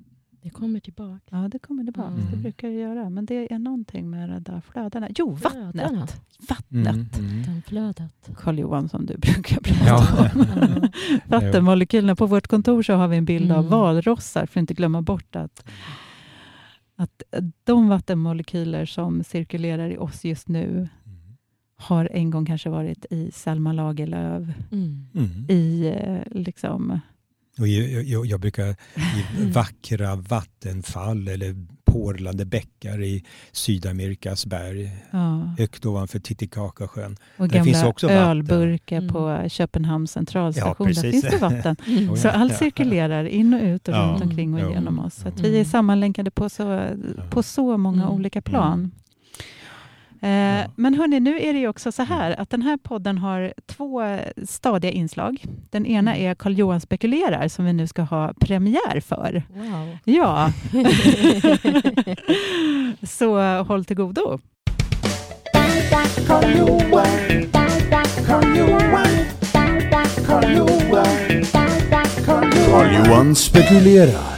Speaker 2: Det kommer tillbaka.
Speaker 1: Ja, det kommer tillbaka. Det
Speaker 3: Mm.
Speaker 1: brukar det göra. Men det är någonting med de där flödena. Jo, vattnet!
Speaker 2: Flödena.
Speaker 1: Vattnet!
Speaker 3: Mm. Mm.
Speaker 2: Vattenflödet.
Speaker 1: Karl-Johan, som du brukar prata
Speaker 3: Ja.
Speaker 1: om. Vattenmolekylerna. På vårt kontor så har vi en bild av
Speaker 2: Mm.
Speaker 1: valrossar, för att inte glömma bort att, att de vattenmolekyler som cirkulerar i oss just nu
Speaker 3: Mm.
Speaker 1: har en gång kanske varit i Selma Lagerlöf,
Speaker 2: Mm.
Speaker 3: Mm.
Speaker 1: i eh, liksom...
Speaker 3: Och jag, jag, jag brukar i
Speaker 2: Mm.
Speaker 3: vackra vattenfall eller porlande bäckar i Sydamerikas berg
Speaker 1: Ja,
Speaker 3: högt ovanför Titicacasjön.
Speaker 1: och
Speaker 3: Där finns
Speaker 1: gamla
Speaker 3: också vatten.
Speaker 1: ölburkar
Speaker 2: Mm.
Speaker 1: på Köpenhamns centralstation.
Speaker 3: Ja,
Speaker 1: Där finns det vatten.
Speaker 2: Mm.
Speaker 1: Så allt cirkulerar in och ut och
Speaker 3: Ja.
Speaker 1: runt omkring och genom oss. Så att
Speaker 2: Mm.
Speaker 1: vi är sammanlänkade på så, på så många
Speaker 2: Mm.
Speaker 1: olika plan. Eh, Men hörni, nu är det ju också så här att den här podden har två stadiga inslag. Den ena
Speaker 2: Mm.
Speaker 1: är Karl Johan spekulerar som vi nu ska ha premiär för.
Speaker 2: Wow.
Speaker 1: Ja, så håll till godo.
Speaker 4: Carl-Johan spekulerar.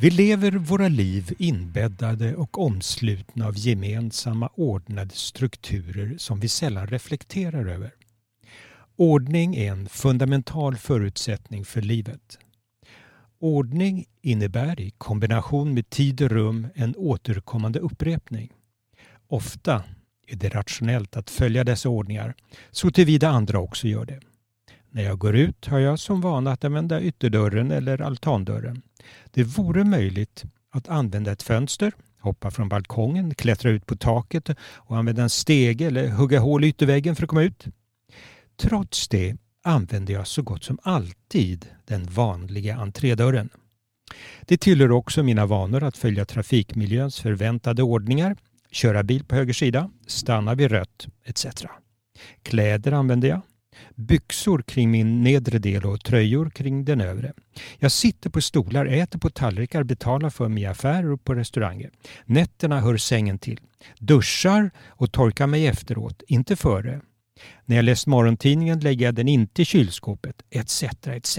Speaker 3: Vi lever våra liv inbäddade och omslutna av gemensamma ordnade strukturer som vi sällan reflekterar över. Ordning är en fundamental förutsättning för livet. Ordning innebär i kombination med tid och rum en återkommande upprepning. Ofta är det rationellt att följa dessa ordningar, så tillvida andra också gör det. När jag går ut har jag som vana att använda ytterdörren eller altandörren. Det vore möjligt att använda ett fönster, hoppa från balkongen, klättra ut på taket och använda en stege eller hugga hål i ytterväggen för att komma ut. Trots det använder jag så gott som alltid den vanliga entrédörren. Det tillhör också mina vanor att följa trafikmiljöns förväntade ordningar, köra bil på höger sida, stanna vid rött etc. Kläder använder jag, byxor kring min nedre del och tröjor kring den övre. Jag sitter på stolar, äter på tallrikar, betalar för mig i affärer och på restauranger. Nätterna hör sängen till. Duschar och torkar mig efteråt, inte före. När jag läst morgontidningen lägger jag den inte i kylskåpet, etc. etc.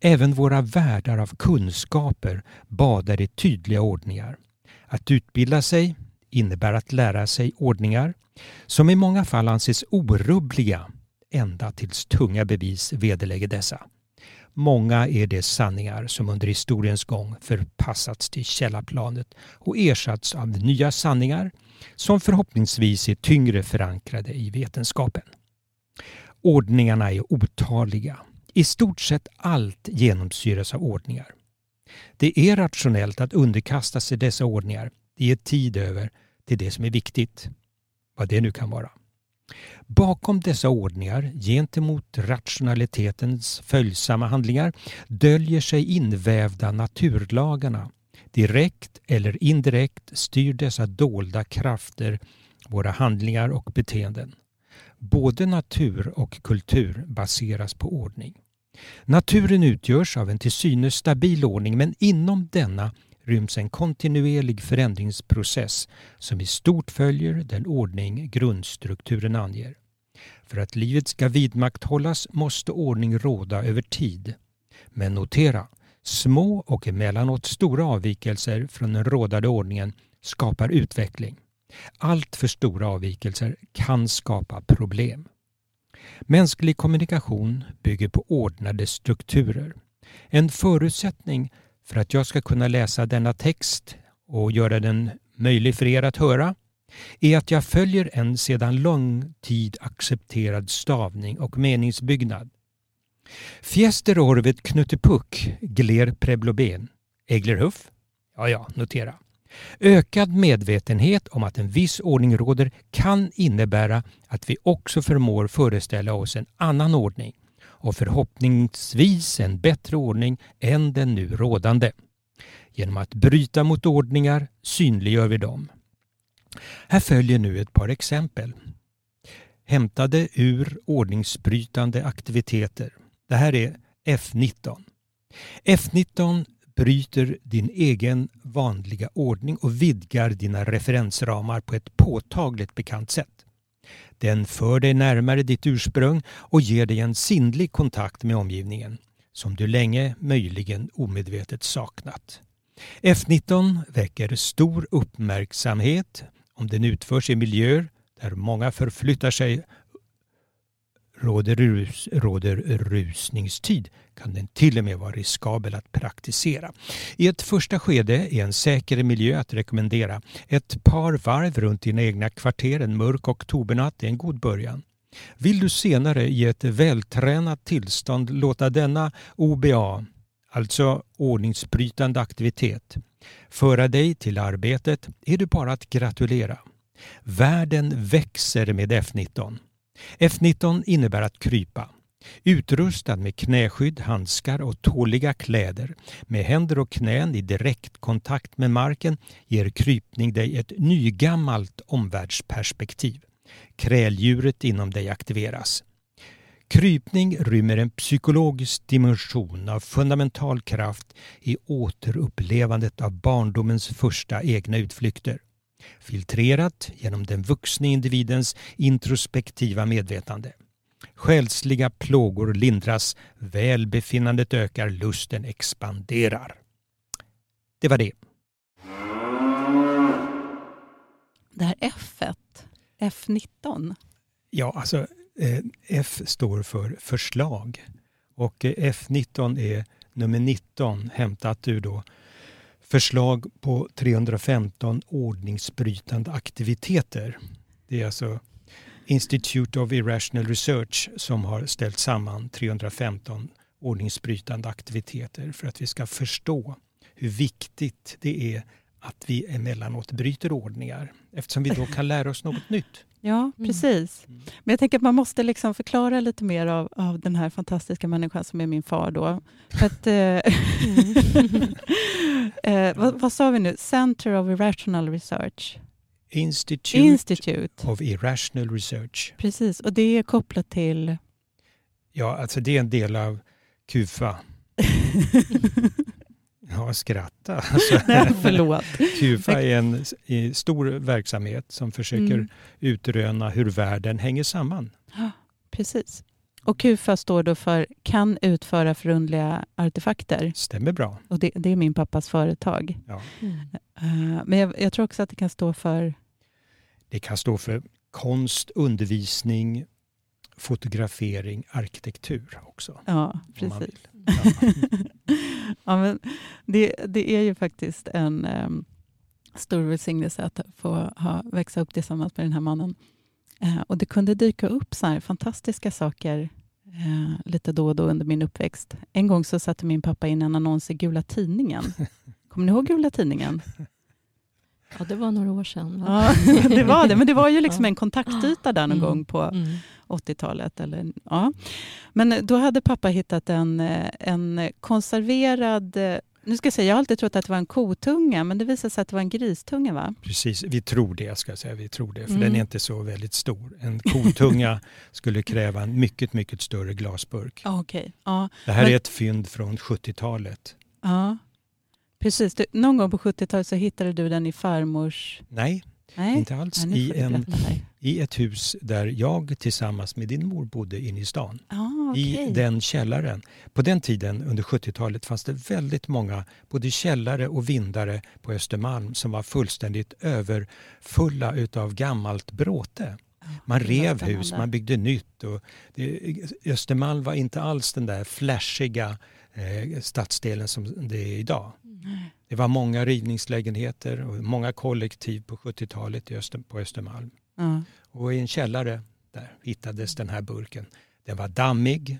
Speaker 3: Även våra världar av kunskaper badar i tydliga ordningar. Att utbilda sig innebär att lära sig ordningar som i många fall anses orubbliga ända tills tunga bevis vederlägger dessa. Många är de sanningar som under historiens gång förpassats till källarplanet och ersatts av nya sanningar som förhoppningsvis är tyngre förankrade i vetenskapen. Ordningarna är otaliga. I stort sett allt genomsyras av ordningar. Det är rationellt att underkasta sig dessa ordningar. Det ger tid över till det som är viktigt, vad det nu kan vara. Bakom dessa ordningar gentemot rationalitetens följsamma handlingar döljer sig invävda naturlagarna. Direkt eller indirekt styr dessa dolda krafter våra handlingar och beteenden. Både natur och kultur baseras på ordning. Naturen utgörs av en till synes stabil ordning men inom denna ryms en kontinuerlig förändringsprocess som i stort följer den ordning grundstrukturen anger. För att livet ska vidmakthållas måste ordning råda över tid. Men notera, små och emellanåt stora avvikelser från den rådande ordningen skapar utveckling. Allt för stora avvikelser kan skapa problem. Mänsklig kommunikation bygger på ordnade strukturer. En förutsättning för att jag ska kunna läsa denna text och göra den möjlig för er att höra är att jag följer en sedan lång tid accepterad stavning och meningsbyggnad. Fjäster orvet knuttepuck gler prebloben. Eglerhuff? Ja, ja, notera. Ökad medvetenhet om att en viss ordning råder kan innebära att vi också förmår föreställa oss en annan ordning och förhoppningsvis en bättre ordning än den nu rådande. Genom att bryta mot ordningar synliggör vi dem. Här följer nu ett par exempel. Hämtade ur ordningsbrytande aktiviteter. Det här är F19. F19 bryter din egen vanliga ordning och vidgar dina referensramar på ett påtagligt bekant sätt. Den för dig närmare ditt ursprung och ger dig en sinnlig kontakt med omgivningen som du länge, möjligen omedvetet saknat. F19 väcker stor uppmärksamhet om den utförs i miljöer där många förflyttar sig råder, rus, råder rusningstid kan den till och med vara riskabel att praktisera. I ett första skede är en säker miljö att rekommendera. Ett par varv runt dina egna kvarter en mörk oktobernatt är en god början. Vill du senare i ett vältränat tillstånd låta denna OBA, alltså ordningsbrytande aktivitet, föra dig till arbetet är det bara att gratulera. Världen växer med F19. F19 innebär att krypa. Utrustad med knäskydd, handskar och tåliga kläder med händer och knän i direkt kontakt med marken ger krypning dig ett nygammalt omvärldsperspektiv. Kräldjuret inom dig aktiveras. Krypning rymmer en psykologisk dimension av fundamental kraft i återupplevandet av barndomens första egna utflykter filtrerat genom den vuxna individens introspektiva medvetande. Själsliga plågor lindras, välbefinnandet ökar, lusten expanderar. Det var det.
Speaker 1: Det här F, F19.
Speaker 3: Ja, alltså eh, F står för förslag och eh, F19 är nummer 19 hämtat ur då förslag på 315 ordningsbrytande aktiviteter. Det är alltså Institute of Irrational Research som har ställt samman 315 ordningsbrytande aktiviteter för att vi ska förstå hur viktigt det är att vi emellanåt bryter ordningar eftersom vi då kan lära oss något nytt.
Speaker 1: Ja,
Speaker 2: Mm.
Speaker 1: precis.
Speaker 3: Mm.
Speaker 1: Men jag tänker att man måste liksom förklara lite mer av, av den här fantastiska människan som är min far. Då. För att, eh, eh, vad, vad sa vi nu? Center of Irrational Research.
Speaker 3: Institute
Speaker 1: Institute.
Speaker 3: of Irrational Research.
Speaker 1: Precis, och det är kopplat till...
Speaker 3: Ja, alltså det är en del av KUFA. Ja, skratta. Alltså,
Speaker 1: Nej, förlåt.
Speaker 3: KUFA är en stor verksamhet som försöker
Speaker 1: Mm.
Speaker 3: utröna hur världen hänger samman.
Speaker 1: Precis. Och KUFA står då för kan utföra förundliga artefakter.
Speaker 3: Stämmer bra.
Speaker 1: Och det, det är min pappas företag.
Speaker 3: Ja.
Speaker 2: Mm.
Speaker 1: Eh, men jag, jag tror också att det kan stå för...
Speaker 3: Det kan stå för konst, undervisning, fotografering, arkitektur också.
Speaker 1: Ja, precis.
Speaker 3: Ja.
Speaker 1: ja, men det, det är ju faktiskt en um, stor välsignelse att få ha, växa upp tillsammans med den här mannen. Eh, och det kunde dyka upp så här fantastiska saker eh, lite då och då under min uppväxt. En gång så satte min pappa in en annons i Gula Tidningen. Kommer ni ihåg Gula Tidningen?
Speaker 2: Ja, det var några år sedan. va?
Speaker 1: Ja, det var det. Men det var ju liksom en kontaktyta där någon
Speaker 2: Mm.
Speaker 1: gång på
Speaker 2: Mm.
Speaker 1: 80-talet. Eller, ja. Men då hade pappa hittat en, eh, en konserverad... Nu ska jag, säga, jag har alltid trott att det var en kotunga, men det visade sig att det var en gristunga. Va?
Speaker 3: Precis, vi tror det ska jag säga. Vi tror det, för
Speaker 1: Mm.
Speaker 3: den är inte så väldigt stor. En kotunga skulle kräva en mycket, mycket större glasburk.
Speaker 1: Okej. Ja,
Speaker 3: Det här
Speaker 1: Men-
Speaker 3: är ett fynd från 70-talet.
Speaker 1: ja. Precis. Du, någon gång på 70-talet så hittade du den i farmors...
Speaker 3: Nej,
Speaker 1: Nej,
Speaker 3: inte alls.
Speaker 1: Ja,
Speaker 3: I, en,
Speaker 1: berätta.
Speaker 3: I ett hus där jag tillsammans med din mor bodde inne i stan.
Speaker 1: Ah, okej.
Speaker 3: I den källaren. På den tiden, under 70-talet, fanns det väldigt många både källare och vindare på Östermalm som var fullständigt överfulla utav gammalt bråte. Man
Speaker 1: det var
Speaker 3: rev hus, man byggde nytt. Och det, Östermalm var inte alls den där flashiga eh, stadsdelen som det är idag. Det var många rivningslägenheter och många kollektiv på 70-talet i Öster, på Östermalm.
Speaker 1: Ja.
Speaker 3: Och i en källare där hittades den här burken. Den var dammig,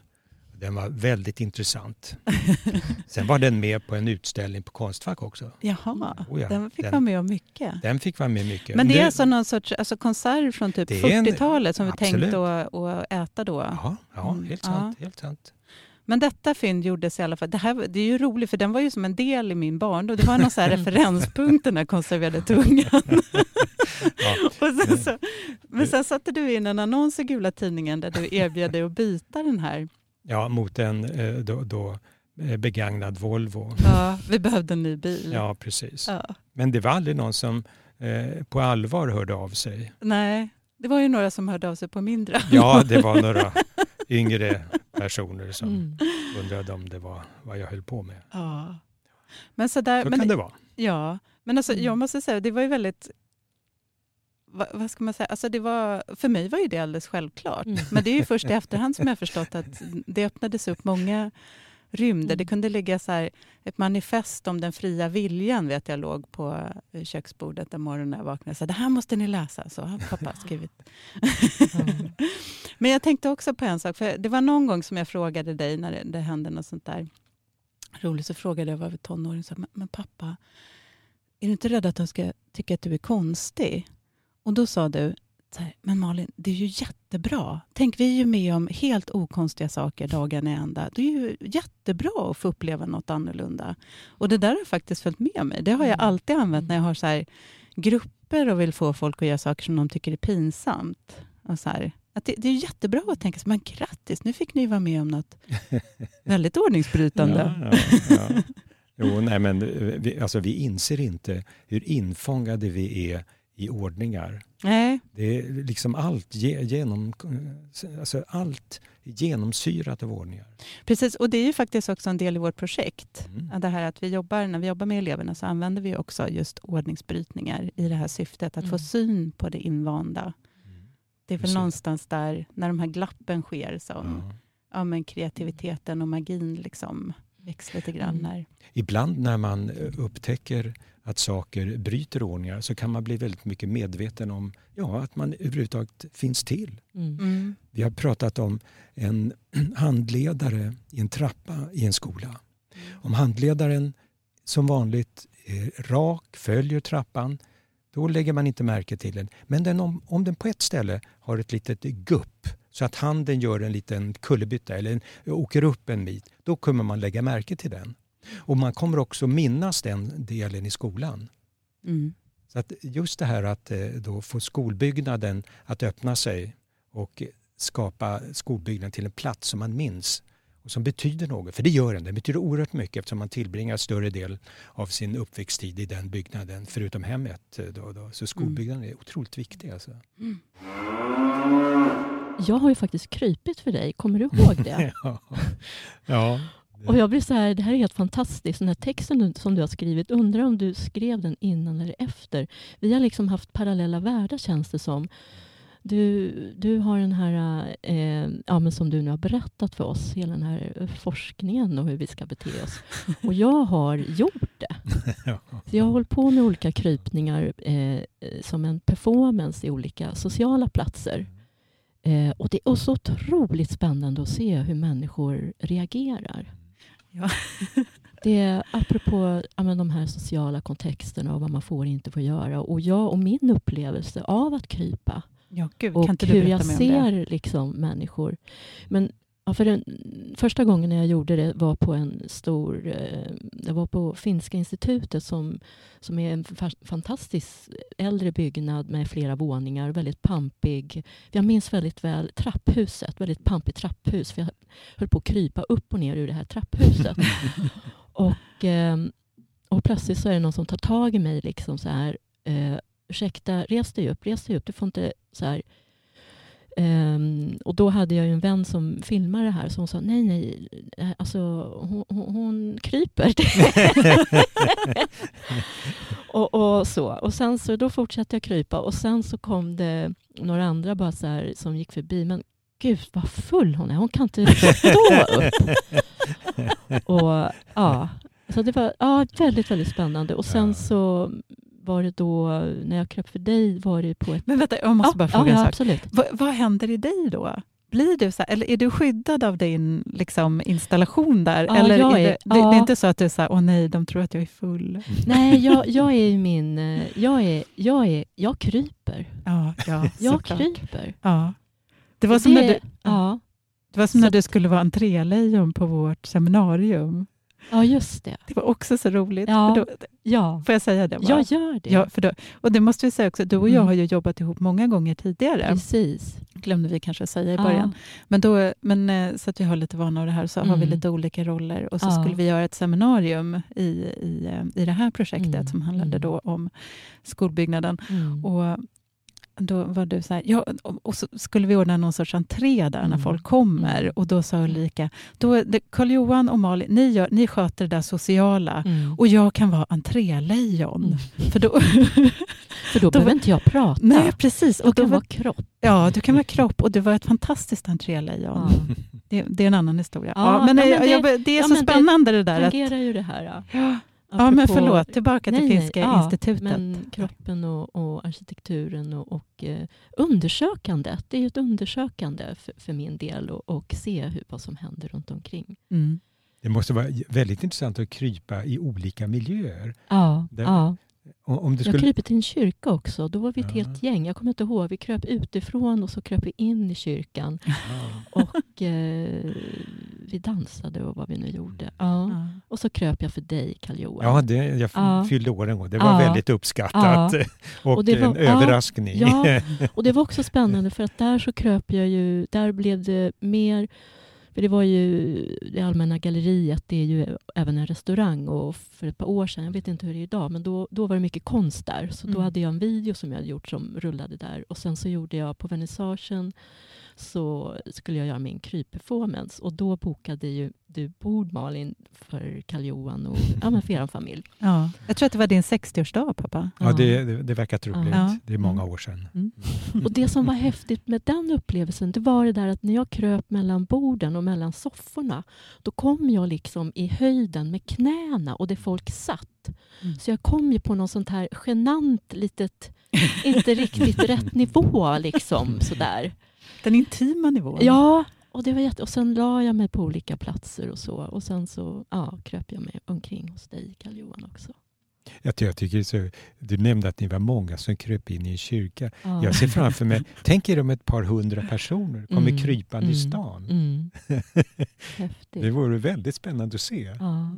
Speaker 3: den var väldigt intressant. Sen var den med på en utställning på Konstfack också.
Speaker 1: Jaha,
Speaker 3: Oh ja,
Speaker 1: den fick
Speaker 3: den-
Speaker 1: vara med om mycket.
Speaker 3: Den fick vara med mycket.
Speaker 1: Men det är
Speaker 3: Nu-
Speaker 1: alltså någon sorts alltså konserv från typ
Speaker 3: Det är en-
Speaker 1: 40-talet som vi
Speaker 3: absolut.
Speaker 1: tänkt att, att äta då?
Speaker 3: Ja, ja
Speaker 1: Mm,
Speaker 3: helt
Speaker 1: ja.
Speaker 3: sant. Helt sant.
Speaker 1: Men detta fynd gjordes i alla fall. Det, här, det är ju roligt för den var ju som en del i min barndom. Det var någon så här referenspunkt den här konserverade tungan.
Speaker 3: Ja.
Speaker 1: Sen så, men sen satte du in en annons i Gula Tidningen där du erbjöd dig att byta den här.
Speaker 3: Ja, mot en eh, då, då eh, begagnad Volvo.
Speaker 1: Ja, vi behövde en ny bil.
Speaker 3: Ja, precis.
Speaker 1: Ja.
Speaker 3: Men det var aldrig någon som eh, på allvar hörde av sig.
Speaker 1: Nej, det var ju några som hörde av sig på mindre.
Speaker 3: Ja, det var några yngre personer som
Speaker 2: Mm.
Speaker 3: undrade om det var vad jag höll på med.
Speaker 1: Ja. Men så där,
Speaker 3: Så
Speaker 1: men,
Speaker 3: kan det vara.
Speaker 1: Ja, men alltså,
Speaker 2: Mm.
Speaker 1: jag måste säga, det var ju väldigt... Va, vad ska man säga? Alltså det var, för mig var ju det alldeles självklart.
Speaker 2: Mm.
Speaker 1: Men det är ju först i efterhand som jag har förstått att det öppnades upp många rymder.
Speaker 2: Mm.
Speaker 1: Det kunde ligga så här, ett manifest om den fria viljan vet jag låg på eh, köksbordet en morgon när jag vaknade. Så det här måste ni läsa, så har pappa skrivit.
Speaker 2: Mm.
Speaker 1: Men jag tänkte också på en sak, för det var någon gång som jag frågade dig när det, det hände något sånt där roligt, så frågade jag, var tonåring, så, men, men pappa, är du inte rädd att de ska tycka att du är konstig? Och då sa du, här, men Malin, det är ju jättebra. Tänk, vi är ju med om helt okonstiga saker dagen i ända. Det är ju jättebra att få uppleva något annorlunda. Och det där har faktiskt följt med mig. Det har jag
Speaker 2: Mm.
Speaker 1: alltid använt när jag har så här, grupper och vill få folk att göra saker som de tycker är pinsamt. Och så här, att det, det är jättebra att tänka så, men grattis, nu fick ni vara med om något väldigt ordningsbrytande.
Speaker 3: Ja, ja, ja. Jo, nej, men vi, alltså, vi inser inte hur infångade vi är i ordningar.
Speaker 1: Nej,
Speaker 3: Det är liksom allt, ge, genom, alltså allt genomsyrat av ordningar.
Speaker 1: precis. Och det är ju faktiskt också en del i vårt projekt.
Speaker 3: Mm.
Speaker 1: Det här att vi jobbar, när vi jobbar med eleverna så använder vi också just ordningsbrytningar i det här syftet, att få
Speaker 2: Mm.
Speaker 1: syn på det invanda. Det är väl
Speaker 3: Precis.
Speaker 1: någonstans där, när de här glappen sker, som
Speaker 3: Ja.
Speaker 1: men kreativiteten och magin liksom växt lite grann.
Speaker 2: Mm.
Speaker 1: När,
Speaker 3: Ibland när man upptäcker att saker bryter ordningar så kan man bli väldigt mycket medveten om ja, att man överhuvudtaget finns till.
Speaker 2: Mm.
Speaker 1: mm.
Speaker 3: Vi har pratat om en handledare i en trappa i en skola. Om handledaren som vanligt är rak, följer trappan, då lägger man inte märke till den. Men den, om, om den på ett ställe har ett litet gupp så att handen gör en liten kullerbytta eller en, åker upp en bit, då kommer man lägga märke till den. Och man kommer också minnas den delen i skolan.
Speaker 1: Mm.
Speaker 3: Så att just det här att eh, då få skolbyggnaden att öppna sig och skapa skolbyggnaden till en plats som man minns och som betyder något. För det gör den. Den betyder oerhört mycket eftersom man tillbringar större del av sin uppväxttid i den byggnaden förutom hemmet. eh, Då, då. Så skolbyggnaden är otroligt viktig. Alltså.
Speaker 2: Jag har ju faktiskt krypit för dig, kommer du ihåg det?
Speaker 3: ja. ja.
Speaker 2: Och jag blir så här, det här är helt fantastiskt. Den här texten som du har skrivit, undrar om du skrev den innan eller efter. Vi har liksom haft parallella världar känns det som. Du, du har den här, eh, ja, men som du nu har berättat för oss, hela den här eh, forskningen och hur vi ska bete oss. Och jag har gjort det. Så jag har hållit på med olika krypningar eh, eh, som en performance i olika sociala platser. Eh, och det är så otroligt spännande att se hur människor reagerar.
Speaker 1: Ja.
Speaker 2: det är apropå ja, men de här sociala kontexterna och vad man får och inte får göra. Och jag och min upplevelse av att krypa
Speaker 1: Ja, gud,
Speaker 2: och hur jag ser liksom människor. Men ja, för den, första gången när jag gjorde det var på en stor... Eh, det var på Finska institutet som, som är en fa- fantastisk äldre byggnad med flera våningar. Väldigt pampig. Jag minns väldigt väl trapphuset. Väldigt pampigt trapphus. För jag höll på att krypa upp och ner ur det här trapphuset. och, eh, och plötsligt så är det någon som tar tag i mig. liksom så här. Eh, ursäkta, res dig upp, res dig upp. Du får inte så här. Ehm, och då hade jag en vän som filmade det här, så hon sa nej, nej, eh, alltså hon, hon, hon kryper. och, och så. Och sen så då fortsatte jag krypa och sen så kom det några andra bara så här, som gick förbi. Men gud vad full hon är, hon kan inte stå upp. och ja, så det var ja, väldigt, väldigt spännande. Och sen så var det då, när jag kröp för dig, var det på ett...
Speaker 1: Men vänta, jag måste bara fråga
Speaker 2: ja,
Speaker 1: en
Speaker 2: ja,
Speaker 1: sak.
Speaker 2: absolut.
Speaker 1: Vad, vad händer i dig då? Blir du så här, eller är du skyddad av din liksom, installation där?
Speaker 2: Ja,
Speaker 1: eller
Speaker 2: jag
Speaker 1: är det,
Speaker 2: är-
Speaker 1: det, det
Speaker 2: ja.
Speaker 1: är inte så att du säger åh nej, de tror att jag är full.
Speaker 2: Nej, jag, jag är min... eh, Jag, är, jag, är, jag kryper.
Speaker 1: Ja, ja
Speaker 2: Jag
Speaker 1: såklart.
Speaker 2: kryper.
Speaker 1: Ja. Det var som, när du,
Speaker 2: ja,
Speaker 1: det var som
Speaker 2: Så-
Speaker 1: när du skulle vara entrélejon på vårt seminarium.
Speaker 2: Ja, just det.
Speaker 1: Det var också så roligt.
Speaker 2: Ja.
Speaker 1: Då,
Speaker 2: Ja,
Speaker 1: får jag säga det? Bara?
Speaker 2: jag gör det.
Speaker 1: Ja, för då, och det måste vi säga också, du och jag
Speaker 2: Mm.
Speaker 1: har ju jobbat ihop många gånger tidigare.
Speaker 2: Precis.
Speaker 1: glömde vi kanske säga i
Speaker 2: Ja.
Speaker 1: början. Men, då, men eh, så att vi har lite vana av det här så har vi
Speaker 2: Mm.
Speaker 1: lite olika roller och så
Speaker 2: Ja.
Speaker 1: skulle vi göra ett seminarium i, i, eh, i det här projektet
Speaker 2: Mm.
Speaker 1: som handlade
Speaker 2: Mm.
Speaker 1: då om skolbyggnaden.
Speaker 2: Mm.
Speaker 1: Och då var du så här, ja, och så skulle vi ordna någon sorts entré där när
Speaker 2: Mm.
Speaker 1: folk kommer.
Speaker 2: Mm.
Speaker 1: Och då sa Ulrika, då, det- Carl-Johan och Malin, ni, gör, ni sköter det där sociala
Speaker 2: Mm.
Speaker 1: och jag kan vara entrélejon.
Speaker 2: Mm.
Speaker 1: För då,
Speaker 2: För då, behöver inte jag prata.
Speaker 1: nej, precis.
Speaker 2: jag
Speaker 1: Och då
Speaker 2: kan
Speaker 1: var,
Speaker 2: vara kropp.
Speaker 1: ja, du kan vara kropp och du var ett fantastiskt entrélejon.
Speaker 2: Ja.
Speaker 1: Det, det är en annan historia.
Speaker 2: Ja,
Speaker 1: Ja, men,
Speaker 2: ja,
Speaker 1: eh,
Speaker 2: men
Speaker 1: jag,
Speaker 2: det-
Speaker 1: det är så
Speaker 2: men det
Speaker 1: spännande det, där. Att,
Speaker 2: fungerar ju det här. Ja.
Speaker 1: Ja, ja, men förlåt, tillbaka till
Speaker 2: Nej, nej,
Speaker 1: Finska
Speaker 2: ja,
Speaker 1: institutet.
Speaker 2: Men kroppen och, och arkitekturen och, och eh, undersökandet. Det är ju ett undersökande för, för min del och, och se hur, vad som händer runt omkring.
Speaker 1: Mm.
Speaker 3: Det måste vara väldigt intressant att krypa i olika miljöer.
Speaker 2: Ja,
Speaker 3: Det-
Speaker 2: ja.
Speaker 3: Om om du
Speaker 2: Jag
Speaker 3: skulle...
Speaker 2: kryper till en kyrka också. Då var vi ett
Speaker 3: Ja.
Speaker 2: helt gäng. Jag kommer inte ihåg. Vi kröp utifrån och så kröp vi in i kyrkan.
Speaker 3: Ja.
Speaker 2: Och eh, vi dansade och vad vi nu gjorde. Ja.
Speaker 1: Ja.
Speaker 2: Och så kröp jag för dig, Karl-Johan.
Speaker 3: Ja, det, jag
Speaker 2: Ja.
Speaker 3: fyllde år en gång. Det var
Speaker 2: Ja.
Speaker 3: väldigt uppskattat och,
Speaker 2: Och det var-
Speaker 3: en
Speaker 2: ja,
Speaker 3: överraskning.
Speaker 2: ja. Och det var också spännande för att där så kröp jag ju, där blev det mer, för det var ju det allmänna galleriet, det är ju även en restaurang och för ett par år sedan, jag vet inte hur det är idag, men då, då var det mycket konst där. Så då
Speaker 1: Mm.
Speaker 2: hade jag en video som jag hade gjort som rullade där och sen så gjorde jag på vernissagen så skulle jag göra min krypperformance och då bokade ju du bord Malin för Karl Johan och ja, men för er familj.
Speaker 1: Ja. Jag tror att det var din 60-årsdag pappa.
Speaker 3: Ja, det, det, det verkar troligt.
Speaker 1: Ja.
Speaker 3: Det är många år sedan.
Speaker 1: Mm.
Speaker 2: Och det som var häftigt med den upplevelsen, det var det där att när jag kröp mellan borden och mellan sofforna, då kom jag liksom i höjden med knäna och det folk satt.
Speaker 1: Mm.
Speaker 2: Så jag kom ju på någon sånt här genant litet, inte riktigt rätt nivå liksom sådär.
Speaker 1: Den intima nivån.
Speaker 2: Ja, och, det var jätte... och sen la jag mig på olika platser och så. Och sen så ja, kröp jag mig omkring hos dig, Karl Johan också.
Speaker 3: Jag, jag tycker så, du nämnde att ni var många som kröp in i en kyrka.
Speaker 2: Ja.
Speaker 3: Jag ser framför mig, tänk er om ett par hundra personer kommer
Speaker 2: Mm,
Speaker 3: krypande i
Speaker 2: mm,
Speaker 3: stan.
Speaker 2: Mm. Häftigt.
Speaker 3: Det vore väldigt spännande att se.
Speaker 2: Ja.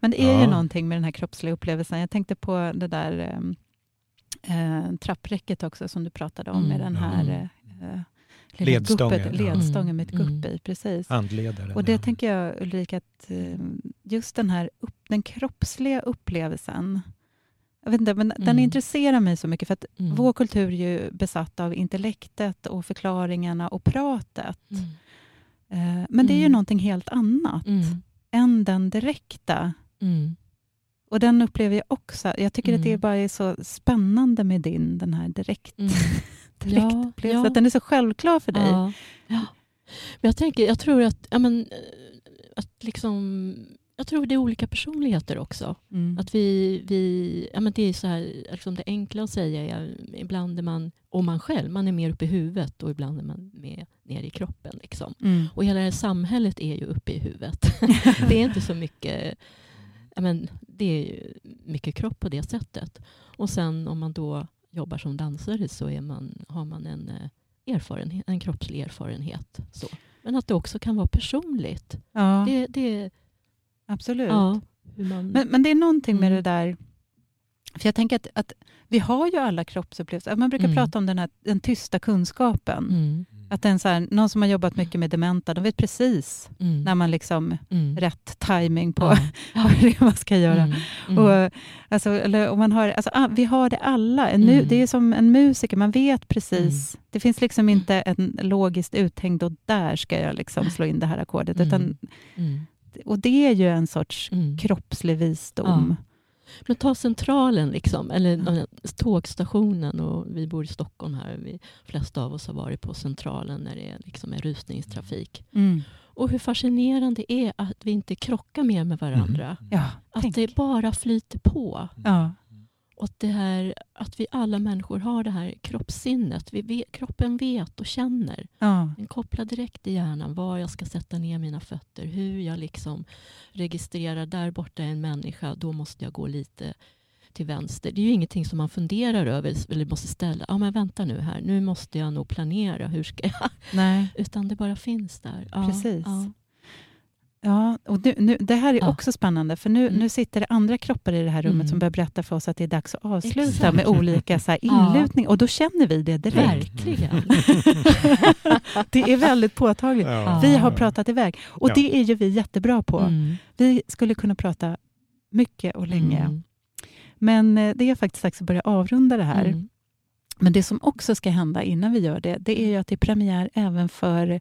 Speaker 1: Men det är ju
Speaker 3: Ja.
Speaker 1: någonting med den här kroppsliga upplevelsen. Jag tänkte på det där eh, trappräcket också som du pratade om med
Speaker 2: Mm.
Speaker 1: den här
Speaker 3: Mm.
Speaker 1: eh,
Speaker 3: Ledstången,
Speaker 1: guppet,
Speaker 3: ja.
Speaker 1: ledstången med ett
Speaker 2: Mm.
Speaker 1: gupp i. Precis.
Speaker 3: Handledaren.
Speaker 1: Och det
Speaker 3: ja.
Speaker 1: tänker jag Ulrika, att eh, just den här upp, den kroppsliga upplevelsen jag vet inte, men Den
Speaker 2: Mm.
Speaker 1: intresserar mig så mycket för att
Speaker 2: Mm.
Speaker 1: vår kultur är ju besatt av intellektet och förklaringarna och pratet.
Speaker 2: Mm.
Speaker 1: Eh, men det är ju
Speaker 2: Mm.
Speaker 1: någonting helt annat än den direkta.
Speaker 2: Mm.
Speaker 1: Och den upplever jag också. Jag tycker att det
Speaker 2: Mm.
Speaker 1: bara är så spännande med din, den här direkt,
Speaker 2: Mm.
Speaker 1: direkt
Speaker 2: Ja, ja.
Speaker 1: Att den är så självklar för dig.
Speaker 2: Ja. ja. Men jag tänker, jag tror att, ja, men, eh, att liksom, jag tror det är olika personligheter också.
Speaker 1: Mm.
Speaker 2: Att vi, vi, ja, men det är så här, liksom det enkla att säga är ibland är man, och man själv, man är mer uppe i huvudet och ibland är man mer ner i kroppen. Liksom.
Speaker 1: Mm.
Speaker 2: Och hela det här samhället är ju uppe i huvudet. det är inte så mycket, men det är ju mycket kropp på det sättet. Och sen om man då jobbar som dansare så är man, har man en, eh, erfarenhet, en kroppslig erfarenhet. Så. Men att det också kan vara personligt.
Speaker 1: Ja,
Speaker 2: Det, det,
Speaker 1: absolut.
Speaker 2: ja, man,
Speaker 1: Men, men det är någonting med
Speaker 2: Mm.
Speaker 1: det där... För jag tänker att, att vi har ju alla kroppsupplevelser. Man brukar
Speaker 2: Mm.
Speaker 1: prata om den, här, den tysta kunskapen.
Speaker 2: mm,
Speaker 1: Att den så här, någon som har jobbat mycket med dementa, de vet precis
Speaker 2: mm,
Speaker 1: när man liksom
Speaker 2: mm.
Speaker 1: rätt timing på
Speaker 2: Ja.
Speaker 1: vad det man ska göra.
Speaker 2: Mm, mm.
Speaker 1: Och, alltså, eller, om man har, alltså, ah, vi har det alla. En
Speaker 2: Mm.
Speaker 1: Det är som en musiker, man vet precis. Det finns liksom
Speaker 2: Mm.
Speaker 1: inte en logiskt uthängd och där ska jag liksom slå in det här ackordet. Utan,
Speaker 2: Mm.
Speaker 1: och det är ju en sorts
Speaker 2: Mm.
Speaker 1: kroppslig visdom.
Speaker 2: Men ta Centralen, liksom, eller tågstationen. Och vi bor i Stockholm här. Vi, flesta av oss har varit på Centralen när det är, liksom, är rusningstrafik.
Speaker 1: Mm.
Speaker 2: Och hur fascinerande det är att vi inte krockar mer med varandra.
Speaker 3: Mm.
Speaker 1: Ja,
Speaker 2: Att
Speaker 1: tänk.
Speaker 2: det bara flyter på.
Speaker 1: Ja.
Speaker 2: Och det här, att vi alla människor har det här kroppssinnet. Vi vet, kroppen vet och känner.
Speaker 1: Ja.
Speaker 2: Den kopplar direkt i hjärnan var jag ska sätta ner mina fötter. Hur jag liksom registrerar, där borta är en människa, då måste jag gå lite till vänster. Det är ju ingenting som man funderar över eller måste ställa. Ja, men vänta nu här, nu måste jag nog planera. Hur ska jag?
Speaker 1: Nej,
Speaker 2: Utan det bara finns där. Ja,
Speaker 1: Precis.
Speaker 2: Ja.
Speaker 1: Ja. Och nu, nu, det här är
Speaker 2: Ja.
Speaker 1: också spännande, för nu,
Speaker 2: Mm.
Speaker 1: nu sitter det andra kroppar i det här rummet
Speaker 2: Mm.
Speaker 1: som börjar berätta för oss att det är dags att avsluta
Speaker 2: Exakt.
Speaker 1: med olika så här
Speaker 2: Ja.
Speaker 1: Och då känner vi det direkt.
Speaker 2: Verkligen.
Speaker 1: det är väldigt påtagligt.
Speaker 3: Ja.
Speaker 1: Vi har pratat iväg. Och
Speaker 3: Ja.
Speaker 1: det är ju vi jättebra på.
Speaker 2: Mm.
Speaker 1: Vi skulle kunna prata mycket och länge.
Speaker 2: Mm.
Speaker 1: Men eh, det är faktiskt dags att börja avrunda det här.
Speaker 2: Mm.
Speaker 1: Men det som också ska hända innan vi gör det, det är ju att det är premiär även för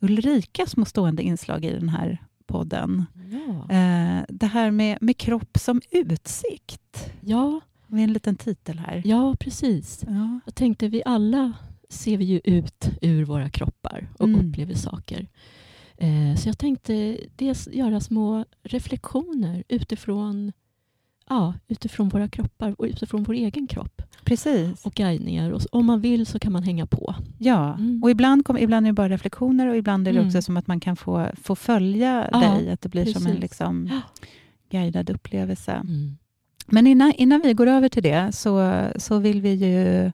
Speaker 1: Ulrikas små stående inslag i den här podden.
Speaker 2: Ja.
Speaker 1: Eh, det här med, med kropp som utsikt.
Speaker 2: ja,
Speaker 1: Med en liten titel här.
Speaker 2: ja, precis.
Speaker 1: Ja.
Speaker 2: Jag tänkte, vi alla ser vi ju ut ur våra kroppar och
Speaker 1: Mm.
Speaker 2: upplever saker. Eh, så jag tänkte dels göra små reflektioner utifrån, ja, utifrån våra kroppar och utifrån vår egen kropp.
Speaker 1: Precis.
Speaker 2: Och guidningar. Och om man vill så kan man hänga på.
Speaker 1: Ja.
Speaker 2: Mm.
Speaker 1: Och ibland, kom, ibland är det bara reflektioner och ibland är det
Speaker 2: Mm.
Speaker 1: också som att man kan få, få följa
Speaker 2: Ja,
Speaker 1: dig. Att det blir som en
Speaker 2: precis.
Speaker 1: liksom, guidad upplevelse.
Speaker 2: Mm.
Speaker 1: Men innan, innan vi går över till det så, så vill vi ju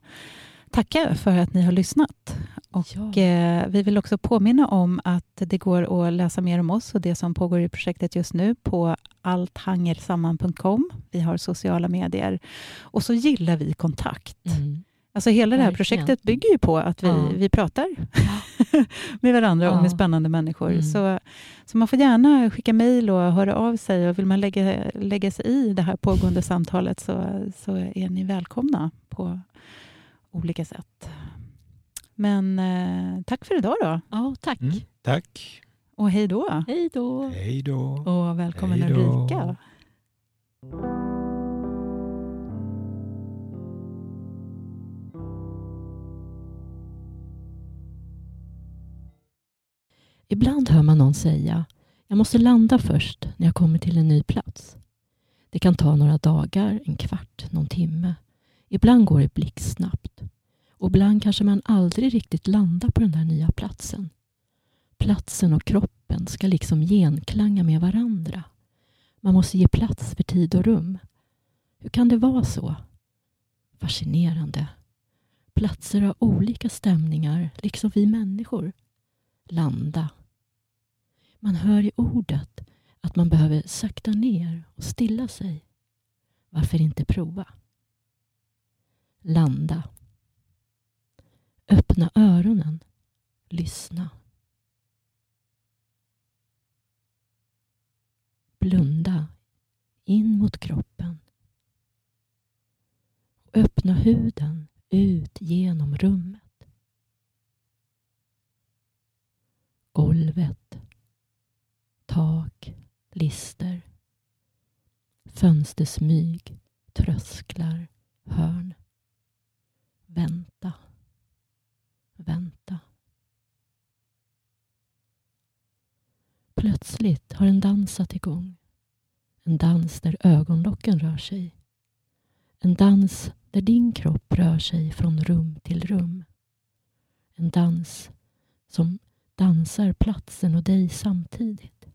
Speaker 1: tacka för att ni har lyssnat. Och
Speaker 2: Ja.
Speaker 1: eh, Vi vill också påminna om att det går att läsa mer om oss och det som pågår i projektet just nu på allthangersamman.com. Vi har sociala medier. Och så gillar vi kontakt.
Speaker 2: Mm.
Speaker 1: Alltså hela det här
Speaker 2: Verkligen.
Speaker 1: projektet bygger ju på att vi,
Speaker 2: Ja.
Speaker 1: vi pratar med varandra och
Speaker 2: Ja.
Speaker 1: med spännande människor.
Speaker 2: Mm.
Speaker 1: Så, så man får gärna skicka mejl och höra av sig. Och vill man lägga, lägga sig i det här pågående samtalet så, så är ni välkomna på olika sätt. Men eh, tack för idag då.
Speaker 2: Ja, tack.
Speaker 3: Mm, tack.
Speaker 1: Och hej då.
Speaker 2: Hej då.
Speaker 3: Hej då.
Speaker 1: Och välkommen
Speaker 3: Hej då.
Speaker 1: Ulrika.
Speaker 2: Ibland hör man någon säga jag måste landa först när jag kommer till en ny plats. Det kan ta några dagar, en kvart, någon timme. Ibland går det blixtsnabbt. Och ibland kanske man aldrig riktigt landar på den där nya platsen. Platsen och kroppen ska liksom genklanga med varandra. Man måste ge plats för tid och rum. Hur kan det vara så? Fascinerande. Platser har olika stämningar, liksom vi människor. Landa. Man hör i ordet att man behöver sakta ner och stilla sig. Varför inte prova? Landa. Öppna öronen. Lyssna. Blunda in mot kroppen. Öppna huden ut genom rummet. Golvet, tak, lister, fönstersmyg, trösklar, hörn. Vänta, vänta. Plötsligt har en dans satt igång. En dans där ögonlocken rör sig. En dans där din kropp rör sig från rum till rum. En dans som dansar platsen och dig samtidigt.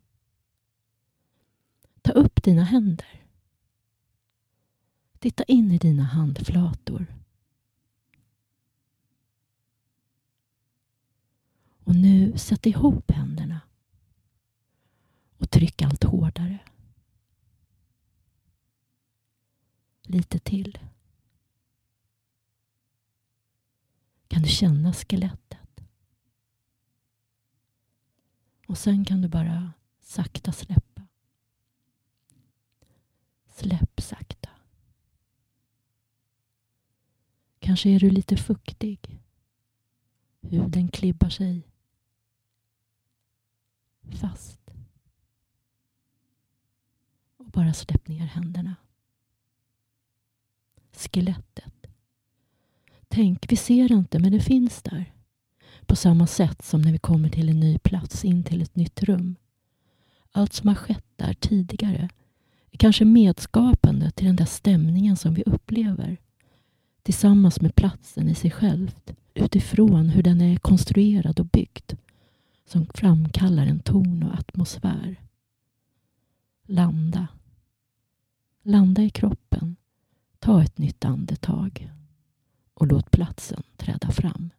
Speaker 2: Ta upp dina händer. Titta in i dina handflator. Och nu sätt ihop händerna och tryck allt hårdare. Lite till. Kan du känna skelettet? Och sen kan du bara sakta släppa. Släpp sakta. Kanske är du lite fuktig. Huden klibbar sig fast. Och bara släpp ner händerna. Skelettet. Tänk, vi ser inte men det finns där. På samma sätt som när vi kommer till en ny plats, in till ett nytt rum. Allt som har skett där tidigare är kanske medskapande till den där stämningen som vi upplever. Tillsammans med platsen i sig självt utifrån hur den är konstruerad och byggd som framkallar en ton och atmosfär. Landa. Landa i kroppen. Ta ett nytt andetag och låt platsen träda fram.